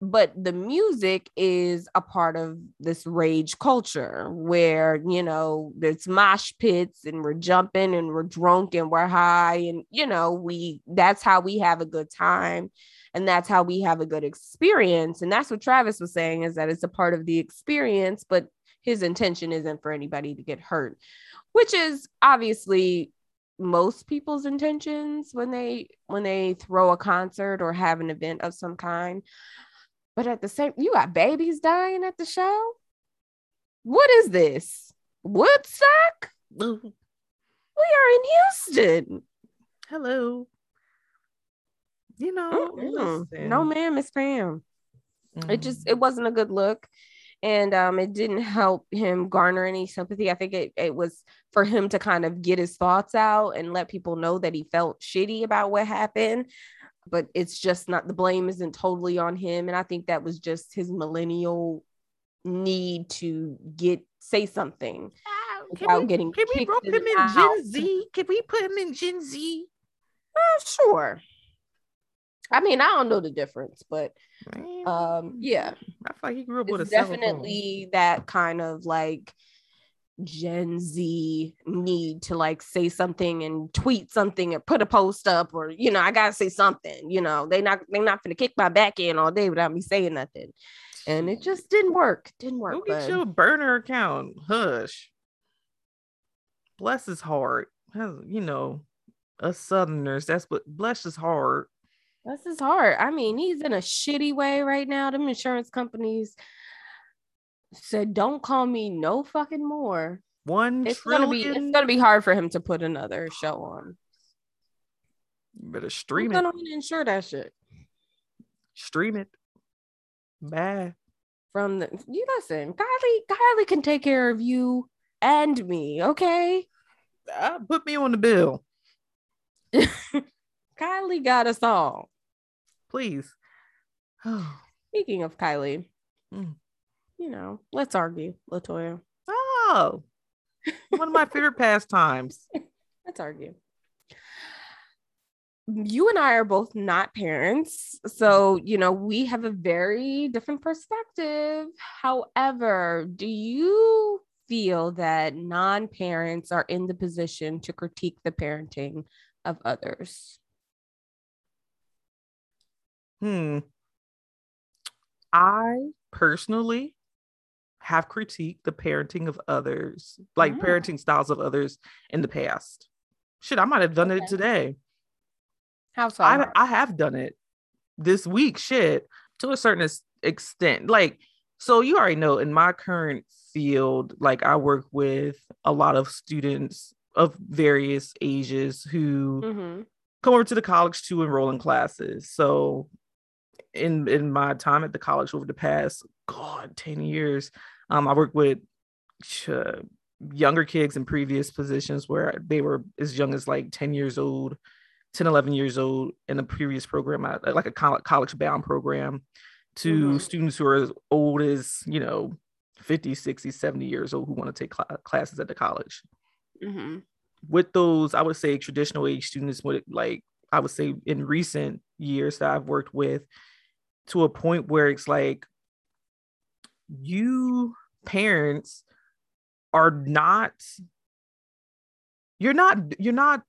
B: but the music is a part of this rage culture where you know there's mosh pits and we're jumping and we're drunk and we're high and you know we that's how we have a good time and that's how we have a good experience. And that's what Travis was saying is that it's a part of the experience but his intention isn't for anybody to get hurt which is obviously most people's intentions when they when they throw a concert or have an event of some kind but at the same, you got babies dying at the show. What is this? Woodstock? We are in Houston.
A: Hello. You know, listen.
B: No, ma'am, Miss Pam. It just
A: Mm.
B: it wasn't a good look. And um, it didn't help him garner any sympathy. I think it, it was for him to kind of get his thoughts out and let people know that he felt shitty about what happened. But it's just not the blame isn't totally on him. And I think that was just his millennial need to get say something
A: Ah,
B: without
A: Can we,
B: getting
A: can we rope him in. Gen Z? Can we put him in Gen Z?
B: Uh, sure. I mean, I don't know the difference, but um, yeah,
A: I feel like he grew up with a
B: it's
A: cell phone.
B: definitely that kind of like Gen Z need to like say something and tweet something or put a post up or you know I gotta say something. You know they not they not gonna kick my back in all day without me saying nothing, and it just didn't work. Didn't work.
A: Go get
B: bud.
A: your burner account. Hush. Bless his heart. You know, us Southerners. That's what bless his heart.
B: That's his heart. I mean, he's in a shitty way right now. Them insurance companies said, "Don't call me no fucking more."
A: One
B: It's
A: trillion.
B: gonna be it's gonna be hard for him to put another show on.
A: You better stream it.
B: gonna insure that shit
A: Stream it. Bye.
B: from the? You listen, Kylie. Kylie can take care of you and me. Okay,
A: Uh, put me on the bill,
B: Kylie got us all.
A: please.
B: Speaking of Kylie,
A: Mm.
B: You know, let's argue, Latoya.
A: Oh, one of my favorite pastimes.
B: Let's argue. You and I are both not parents. So, you know, we have a very different perspective. However, do you feel that non parents are in the position to critique the parenting of others?
A: Hmm. I personally have critiqued the parenting of others, like
B: Mm.
A: parenting styles of others in the past. Shit, I might have done
B: Okay.
A: it today.
B: How so?
A: I I have done it this week. Shit, to a certain extent. Like, so you already know in my current field, like I work with a lot of students of various ages who
B: hmm
A: come over to the college to enroll in classes. So in in my time at the college over the past god 10 years, um I worked with ch- younger kids in previous positions where they were as young as like 10 years old, 10 11 years old in a previous program I- like a college bound program to
B: Mhm.
A: students who are as old as, you know, 50, 60, 70 years old who want to take cla- classes at the college
B: hmm
A: with those, I would say traditional age students would like I would say in recent years that I've worked with to a point where it's like you parents are not you're not you're not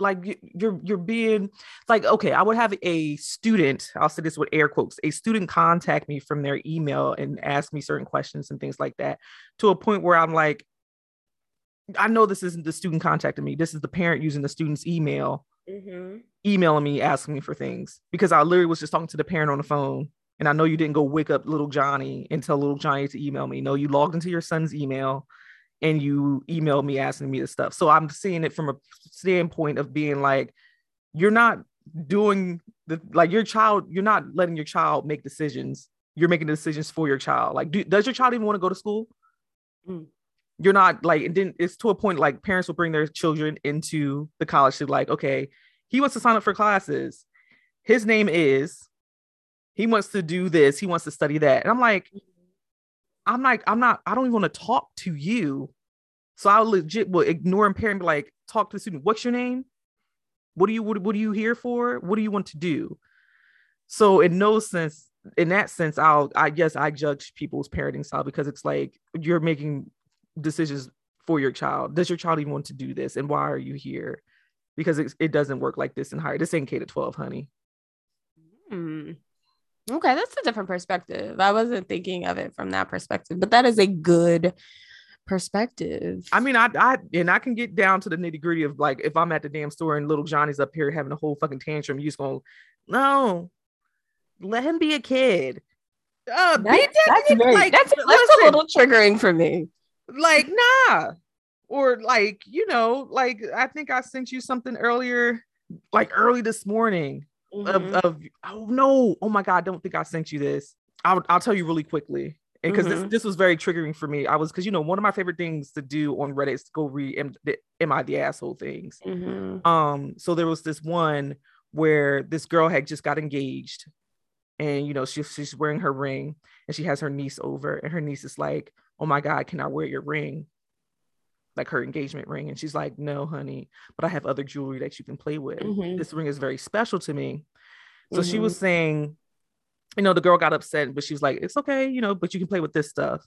A: like you- you're you're being like okay i would have a student i'll say this with air quotes a student contact me from their email and ask me certain questions and things like that to a point where i'm like i know this isn't the student contacting me. This is the parent using the student's email
B: hmm
A: emailing me asking me for things. Because i literally was just talking to the parent on the phone. And i know you didn't go wake up little johnny and tell little johnny to email me. No you logged into your son's email and you emailed me asking me this stuff. So i'm seeing it from a standpoint of being like you're not doing the like your child you're not letting your child make decisions. You're making decisions for your child. Like do, does your child even want to go to school?
B: Mm.
A: You're not like and then it's to a point like parents will bring their children into the college to like okay he wants to sign up for classes. His name is he wants to do this he wants to study that. And i'm like i'm like i'm not i don't even want to talk to you. So i legit will ignore and parent be like talk to the student what's your name? What do you what, what are you here for? What do you want to do? So in no sense in that sense i'll i guess i judge people's parenting style because it's like you're making decisions for your child does your child even want to do this and why are you here because it, it doesn't work like this in higher this ain't k to 12 honey
B: Hmm. Okay, that's a different perspective. I wasn't thinking of it from that perspective, but that is a good perspective.
A: I mean, I, I, and I can get down to the nitty gritty of like, if I'm at the damn store and little Johnny's up here having a whole fucking tantrum, you just gonna, no, let him be a kid. Uh, be
B: That's, that's very
A: like,
B: that's, that's
A: listen,
B: a little triggering for me.
A: Like, nah, or like, you know, like I think I sent you something earlier, like early this morning
B: Mhm.
A: of, of, oh no, oh my god, I don't think I sent you this. I'll, I'll tell you really quickly. And because this,
B: Mhm.
A: this was very triggering for me. I was because you know one of my favorite things to do on Reddit is to go read am, the, am I the asshole things.
B: Mhm.
A: Um, so there was this one where this girl had just got engaged, and you know she, she's wearing her ring, and she has her niece over, and her niece is like, "Oh my god, can I wear your ring?" Like her engagement ring, and she's like, "No, honey, but I have other jewelry that you can play with.
B: Mhm.
A: This ring is very special to me." So she
B: Mhm.
A: was saying, you know, the girl got upset, but she was like, "It's okay, you know, but you can play with this stuff."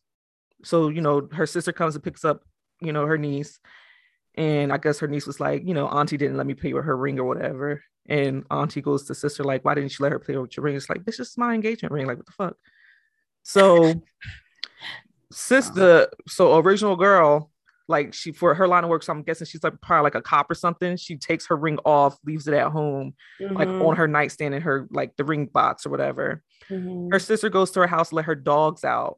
A: So you know, her sister comes and picks up, you know, her niece, and I guess her niece was like, you know, Auntie didn't let me play with her ring or whatever. And Auntie goes to sister like, "Why didn't you let her play with your ring?" It's like, "This is my engagement ring. Like, what the fuck?" So, since the so original girl, like she for her line of work, so I'm guessing she's like probably like a cop or something. She takes her ring off, leaves it at home, like
B: Mhm.
A: on her nightstand in her like the ring box or whatever.
B: Mhm.
A: Her sister goes to her house to let her dogs out.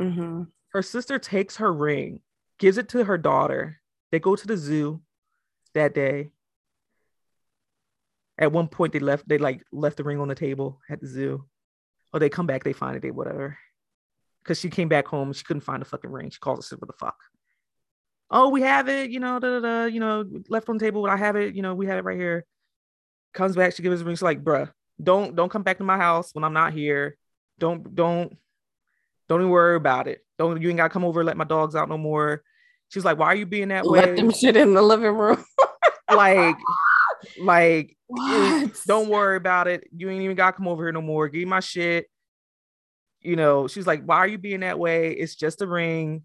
B: Mhm.
A: Her sister takes her ring, gives it to her daughter. They go to the zoo that day. At one point, they left. They like left the ring on the table at the zoo. Or they come back, they find it, they whatever. Because she came back home, she couldn't find the fucking ring. She calls us, what the fuck? Oh, we have it, you know, da, da, da, you know, left on the table. I have it, you know, we have it right here. Comes back, she gives us the ring. She's like, bruh, don't don't come back to my house when I'm not here. Don't don't don't even worry about it. Don't you ain't gotta come over and let my dogs out no more. She's like, why are you being that
B: Let
A: way?
B: Let them shit in the living room.
A: like, like,
B: What?
A: don't worry about it. You ain't even gotta come over here no more. Give me my shit. You know, she's like, why are you being that way? It's just a ring.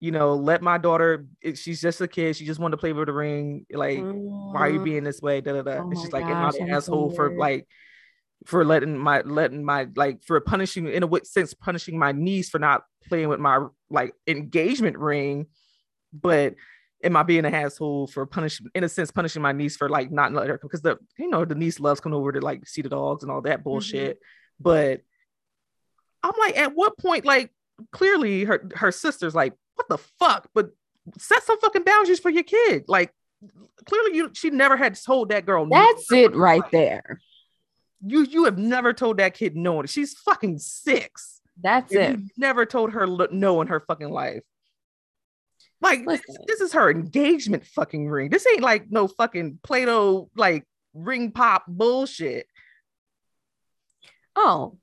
A: You know, let my daughter, she's just a kid. She just wanted to play with the ring. Like, mm. why are you being this way? Da, da, da. Oh and she's like, gosh, am I the asshole so for like for letting my letting my like for punishing in a sense punishing my niece for not playing with my like engagement ring but am I being an asshole for punishing in a sense punishing my niece for like not letting her because the you know the niece loves coming over to like see the dogs and all that bullshit mm-hmm. but I'm like at what point like clearly her her sister's like what the fuck but set some fucking boundaries for your kid like clearly you she never had told that girl no.
B: that's it right there
A: you you have never told that kid no. She's fucking six.
B: That's it.
A: never told her no in her fucking life. Like this, this, is her engagement fucking ring. This ain't like no fucking Play-Doh like ring pop bullshit.
B: Oh,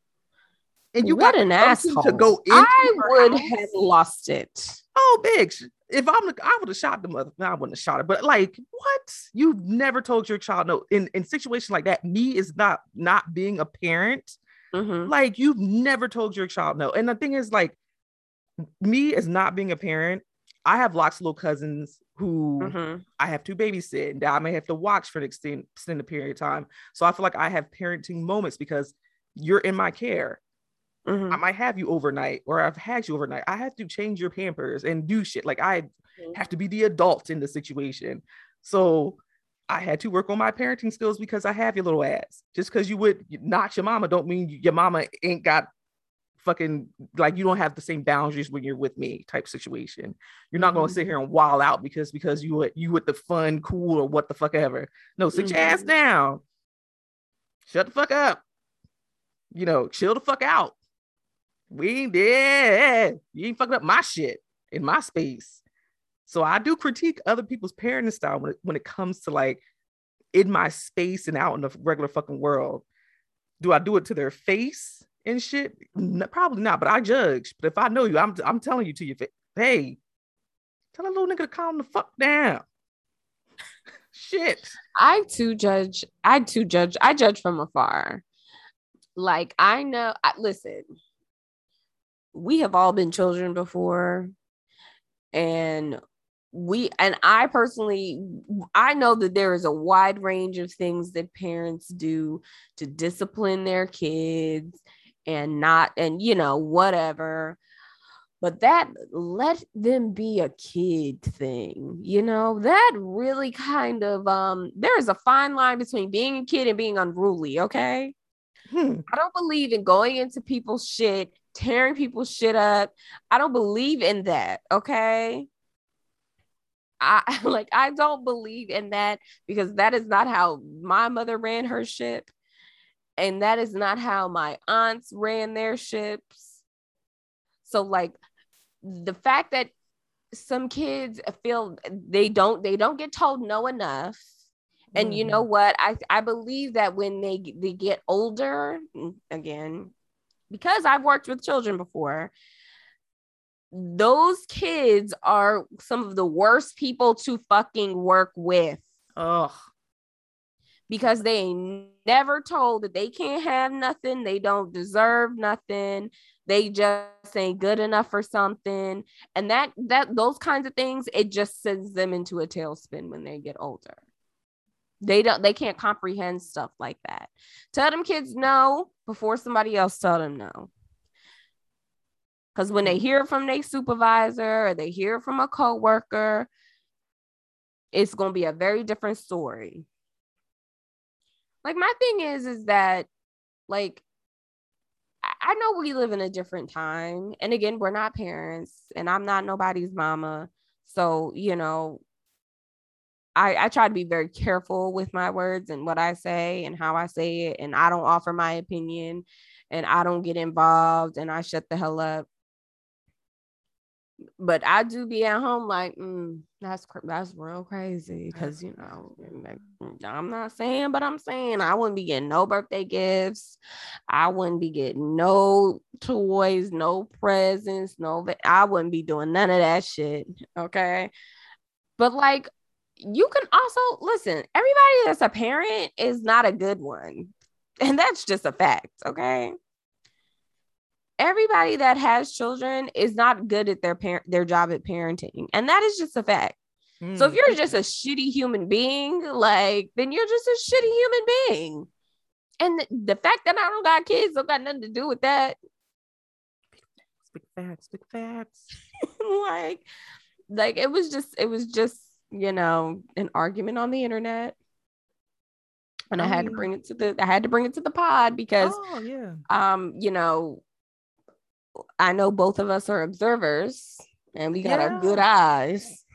B: and you what got an asshole to go. I would house. have lost it.
A: Oh, bitch! if I'm, I would have shot the mother. No, I wouldn't have shot her. But like, what? You've never told your child no. In in situations like that, me is not not being a parent. Mm-hmm. Like you've never told your child no. And the thing is, like, me as not being a parent, I have lots of little cousins who mm-hmm. I have to babysit that I may have to watch for an extended, extended period of time. So I feel like I have parenting moments because you're in my care. Mm-hmm. I might have you overnight, or I've had you overnight. I have to change your pampers and do shit. Like I mm-hmm. have to be the adult in the situation. So I had to work on my parenting skills because I have your little ass. Just because you would not your mama, don't mean your mama ain't got fucking like you don't have the same boundaries when you're with me type situation. You're not mm-hmm. gonna sit here and wild out because because you would you with the fun, cool, or what the fuck ever. No, sit your ass mm-hmm. down. Shut the fuck up. You know, chill the fuck out we ain't dead. You ain't fucking up my shit in my space. So I do critique other people's parenting style when it, when it comes to like in my space and out in the regular fucking world. Do I do it to their face and shit? No, probably not, but I judge. But if I know you, I'm I'm telling you to your face, hey, tell a little nigga to calm the fuck down. shit.
B: I too judge. I too judge. I judge from afar. Like I know. I, listen, we have all been children before. And we and I personally I know that there is a wide range of things that parents do to discipline their kids and not and you know whatever. But that let them be a kid thing you know? That really kind of um there is a fine line between being a kid and being unruly okay? Hmm. i don't believe in going into people's shit tearing people's shit up. I don't believe in that. Okay. I like I don't believe in that because that is not how my mother ran her ship. And that is not how my aunts ran their ships. So like the fact that some kids feel they don't they don't get told no enough and you know mm-hmm. what i i believe that when they they get older again because I've worked with children before, those kids are some of the worst people to fucking work with.
A: Ugh.
B: Because they never told that they can't have nothing, they don't deserve nothing, they just ain't good enough for something. And that that those kinds of things, it just sends them into a tailspin when they get older. They don't they can't comprehend stuff like that. Tell them kids no before somebody else tell them no. Because when they hear from their supervisor or they hear from a coworker, it's gonna be a very different story. Like my thing is, is that like I know we live in a different time. And again, we're not parents, and I'm not nobody's mama. So, you know, I, I try to be very careful with my words and what I say and how I say it. And I don't offer my opinion and I don't get involved and I shut the hell up. But I do be at home like, mm, that's that's real crazy because you know I'm not saying, but I'm saying I wouldn't be getting no birthday gifts, I wouldn't be getting no toys, no presents, no. I wouldn't be doing none of that shit. Okay, but like you can also listen, everybody that's a parent is not a good one. And that's just a fact. Okay. everybody that has children is not good at their parent their job at parenting. And that is just a fact. Mm. So if mm. you're just a shitty human being, like then you're just a shitty human being. And the, the fact that I don't got kids don't got nothing to do with that.
A: Big facts, big facts.
B: like, like it was just, it was just, you know, an argument on the internet and I, had to bring it to the I had to bring it to the pod because oh, yeah. um you know I know both of us are observers and we got yeah. our good eyes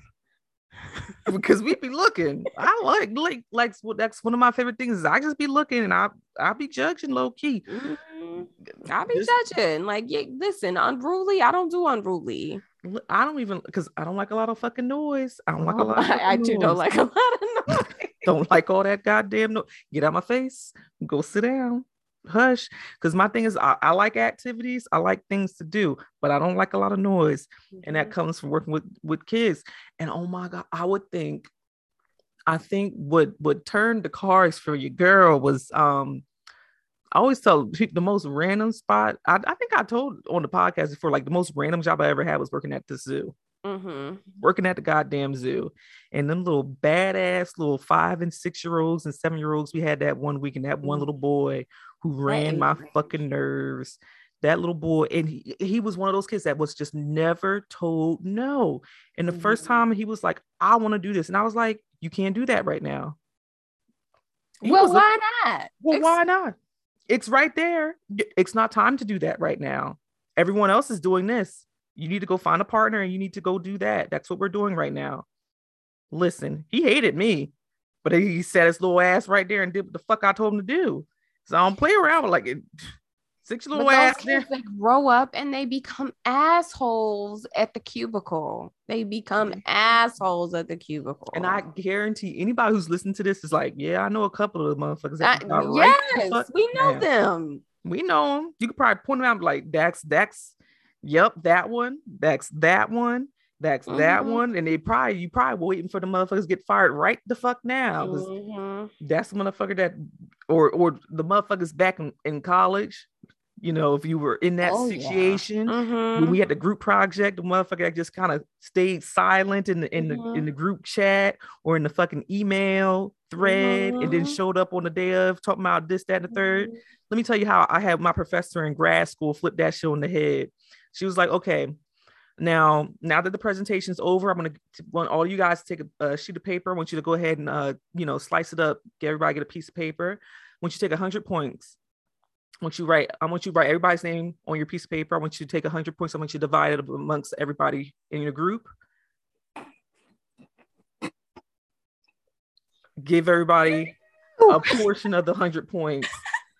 A: because we be looking. I like like like that's one of my favorite things is I just be looking and I I be judging low key.
B: Mm-hmm. I be just, judging like yeah, listen unruly. I don't do unruly.
A: I don't even because I don't like a lot of fucking noise. I don't like a lot. Of
B: I, I do don't like a lot of noise.
A: don't like all that goddamn noise. Get out my face. Go sit down. Hush. Because my thing is, I, I, like activities. I like things to do, but I don't like a lot of noise, mm-hmm. and that mm-hmm. comes from working with with kids. And oh my god, I would think, I think what would turn the cards for your girl was um I always tell the most random spot. I, I, think I told on the podcast before, like the most random job I ever had was working at the zoo. Mm-hmm. Working at the goddamn zoo, and them little badass little five and six year olds and seven year olds we had that one week, and that one little boy who ran my fucking nerves. That little boy, and he, he was one of those kids that was just never told no. And the mm-hmm. first time he was like, I want to do this. And I was like, You can't do that right now.
B: He well, why not?
A: Well, why not? It's right there. It's not time to do that right now. Everyone else is doing this. You need to go find a partner and you need to go do that. That's what we're doing right now. Listen, he hated me, but he sat his little ass right there and did what the fuck I told him to do. So I don't play around with like it. Six little but ass.
B: Kids, they grow up and they become assholes at the cubicle. They become assholes at the cubicle.
A: And I guarantee anybody who's listening to this is like, yeah, I know a couple of the motherfuckers. Uh, yes,
B: right we know Man. them.
A: We know them. You could probably point them out like that's that's yep, that one, that's that one. That's mm-hmm. that one, and they probably you probably waiting for the motherfuckers get fired right the fuck now. Mm-hmm. That's the motherfucker that, or or the motherfuckers back in, in college you know, if you were in that oh, situation yeah. mm-hmm. when we had the group project, the motherfucker that just kind of stayed silent in the in mm-hmm. the in the group chat or in the fucking email thread mm-hmm. and then mm-hmm. showed up on the day of talking about this, that, and the 3rd mm-hmm. Let me tell you how I had my professor in grad school flip that shit on the head. She was like, okay, now, now that the presentation's over, I'm gonna want all you guys to take a, a, sheet of paper. I want you to go ahead and uh, you know, slice it up, get everybody get a piece of paper. I want you to take hundred points I want you write, I want you to write everybody's name on your piece of paper. I want you to take 100 points. I want you to divide it amongst everybody in your group. Give everybody a portion of the 100 points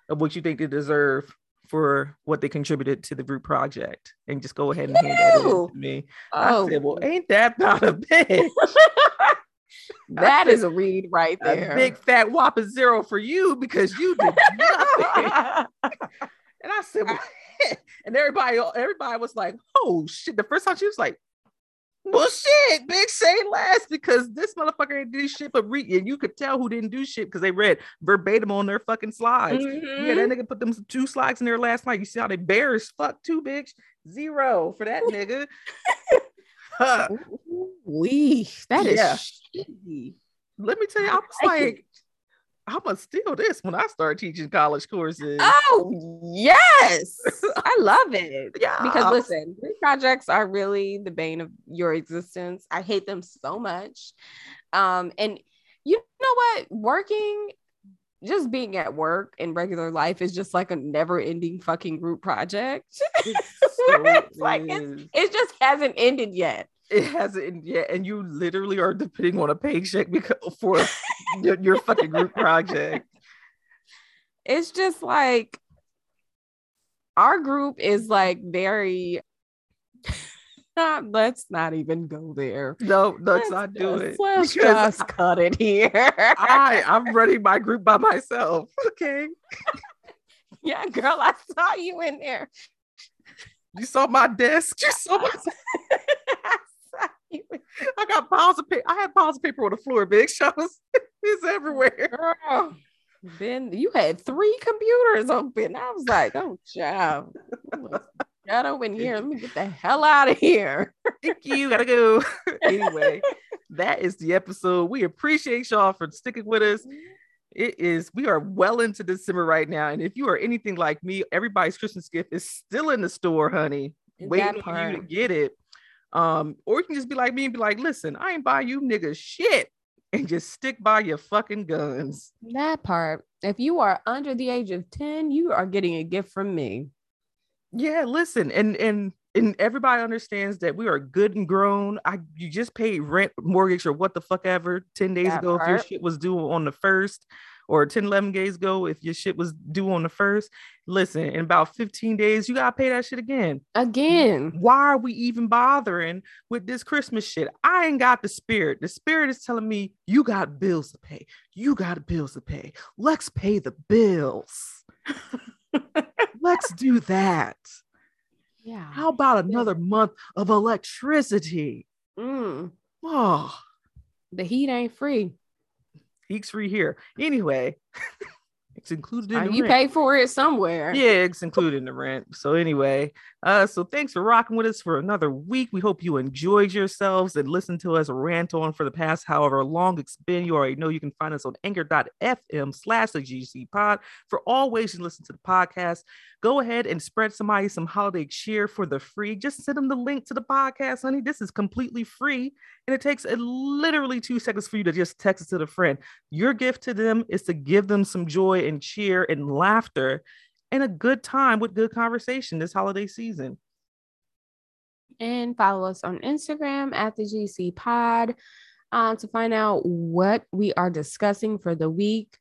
A: of what you think they deserve for what they contributed to the group project and just go ahead and hand that over to me. Oh. I said, well, ain't that about a bitch?
B: That is a read right there.
A: A big fat whopper zero for you because you did nothing. and I said, well, and everybody, everybody was like, oh shit. The first time she was like, well, shit, big say less because this motherfucker didn't do shit but read. And you could tell who didn't do shit because they read verbatim on their fucking slides. Mm-hmm. Yeah, that nigga put them two slides in there last night. You see how they bears fuck two bitch zero for that nigga.
B: We that is yeah. shitty.
A: Let me tell you, I was I like, can... I'm gonna steal this when I start teaching college courses.
B: Oh yes, I love it. Yeah, because listen, group projects are really the bane of your existence. I hate them so much. Um, and you know what? Working just being at work in regular life is just like a never ending fucking group project. So it's like it's, it just hasn't ended yet.
A: It hasn't yet. And you literally are depending on a paycheck because for your, your fucking group project.
B: It's just like our group is like very let's not even go there.
A: No, let's, let's not do
B: it. Let's just cut it here.
A: I, I'm running my group by myself. Okay.
B: yeah, girl, I saw you in there.
A: You saw my desk. You saw my. I got piles of paper. I had piles of paper on the floor. Big shows. it's everywhere.
B: Girl. Ben, you had three computers open. I was like, oh, child. Up in here. Let me get the hell out of here.
A: Thank you. Gotta go. anyway, that is the episode. We appreciate y'all for sticking with us. It is, we are well into December right now. And if you are anything like me, everybody's Christmas gift is still in the store, honey, waiting for you to get it. Um, or you can just be like me and be like, listen, I ain't buy you niggas shit and just stick by your fucking guns.
B: That part. If you are under the age of 10, you are getting a gift from me.
A: Yeah, listen, and and and everybody understands that we are good and grown. I you just paid rent, mortgage, or what the fuck ever 10 days that ago part. if your shit was due on the first or 10 11 days ago if your shit was due on the first. Listen in about 15 days you gotta pay that shit again.
B: Again.
A: Why are we even bothering with this christmas shit? I ain't got the spirit. The spirit is telling me you got bills to pay. You got bills to pay. Let's pay the bills let's do that
B: yeah
A: how about another yeah. month of electricity
B: mm.
A: oh
B: the heat ain't free
A: Heat's free here. Anyway, it's included in uh,
B: you
A: rent.
B: pay for it somewhere.
A: Yeah, it's included in the rent. So anyway, uh, so thanks for rocking with us for another week. We hope you enjoyed yourselves and listened to us rant on for the past however long it's been. You already know you can find us on anchor.fm slash the GC pod for all ways you listen to the podcast go ahead and spread somebody some holiday cheer for the free. Just send them the link to the podcast, honey. This is completely free. And it takes literally two seconds for you to just text it to the friend. Your gift to them is to give them some joy and cheer and laughter and a good time with good conversation this holiday season.
B: And follow us on Instagram at the GC Pod um, to find out what we are discussing for the week.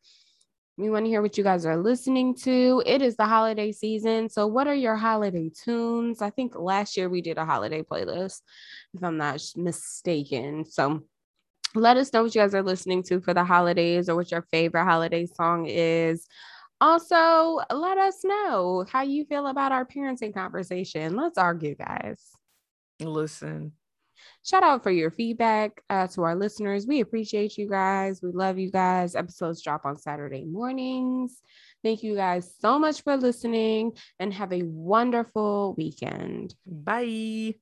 B: We want to hear what you guys are listening to. It is the holiday season. So, what are your holiday tunes? I think last year we did a holiday playlist, if I'm not mistaken. So, let us know what you guys are listening to for the holidays or what your favorite holiday song is. Also, let us know how you feel about our parenting conversation. Let's argue, guys.
A: Listen,
B: shout out for your feedback uh, to our listeners. We appreciate you guys. We love you guys. Episodes drop on Saturday mornings. Thank you guys so much for listening and have a wonderful weekend.
A: Bye.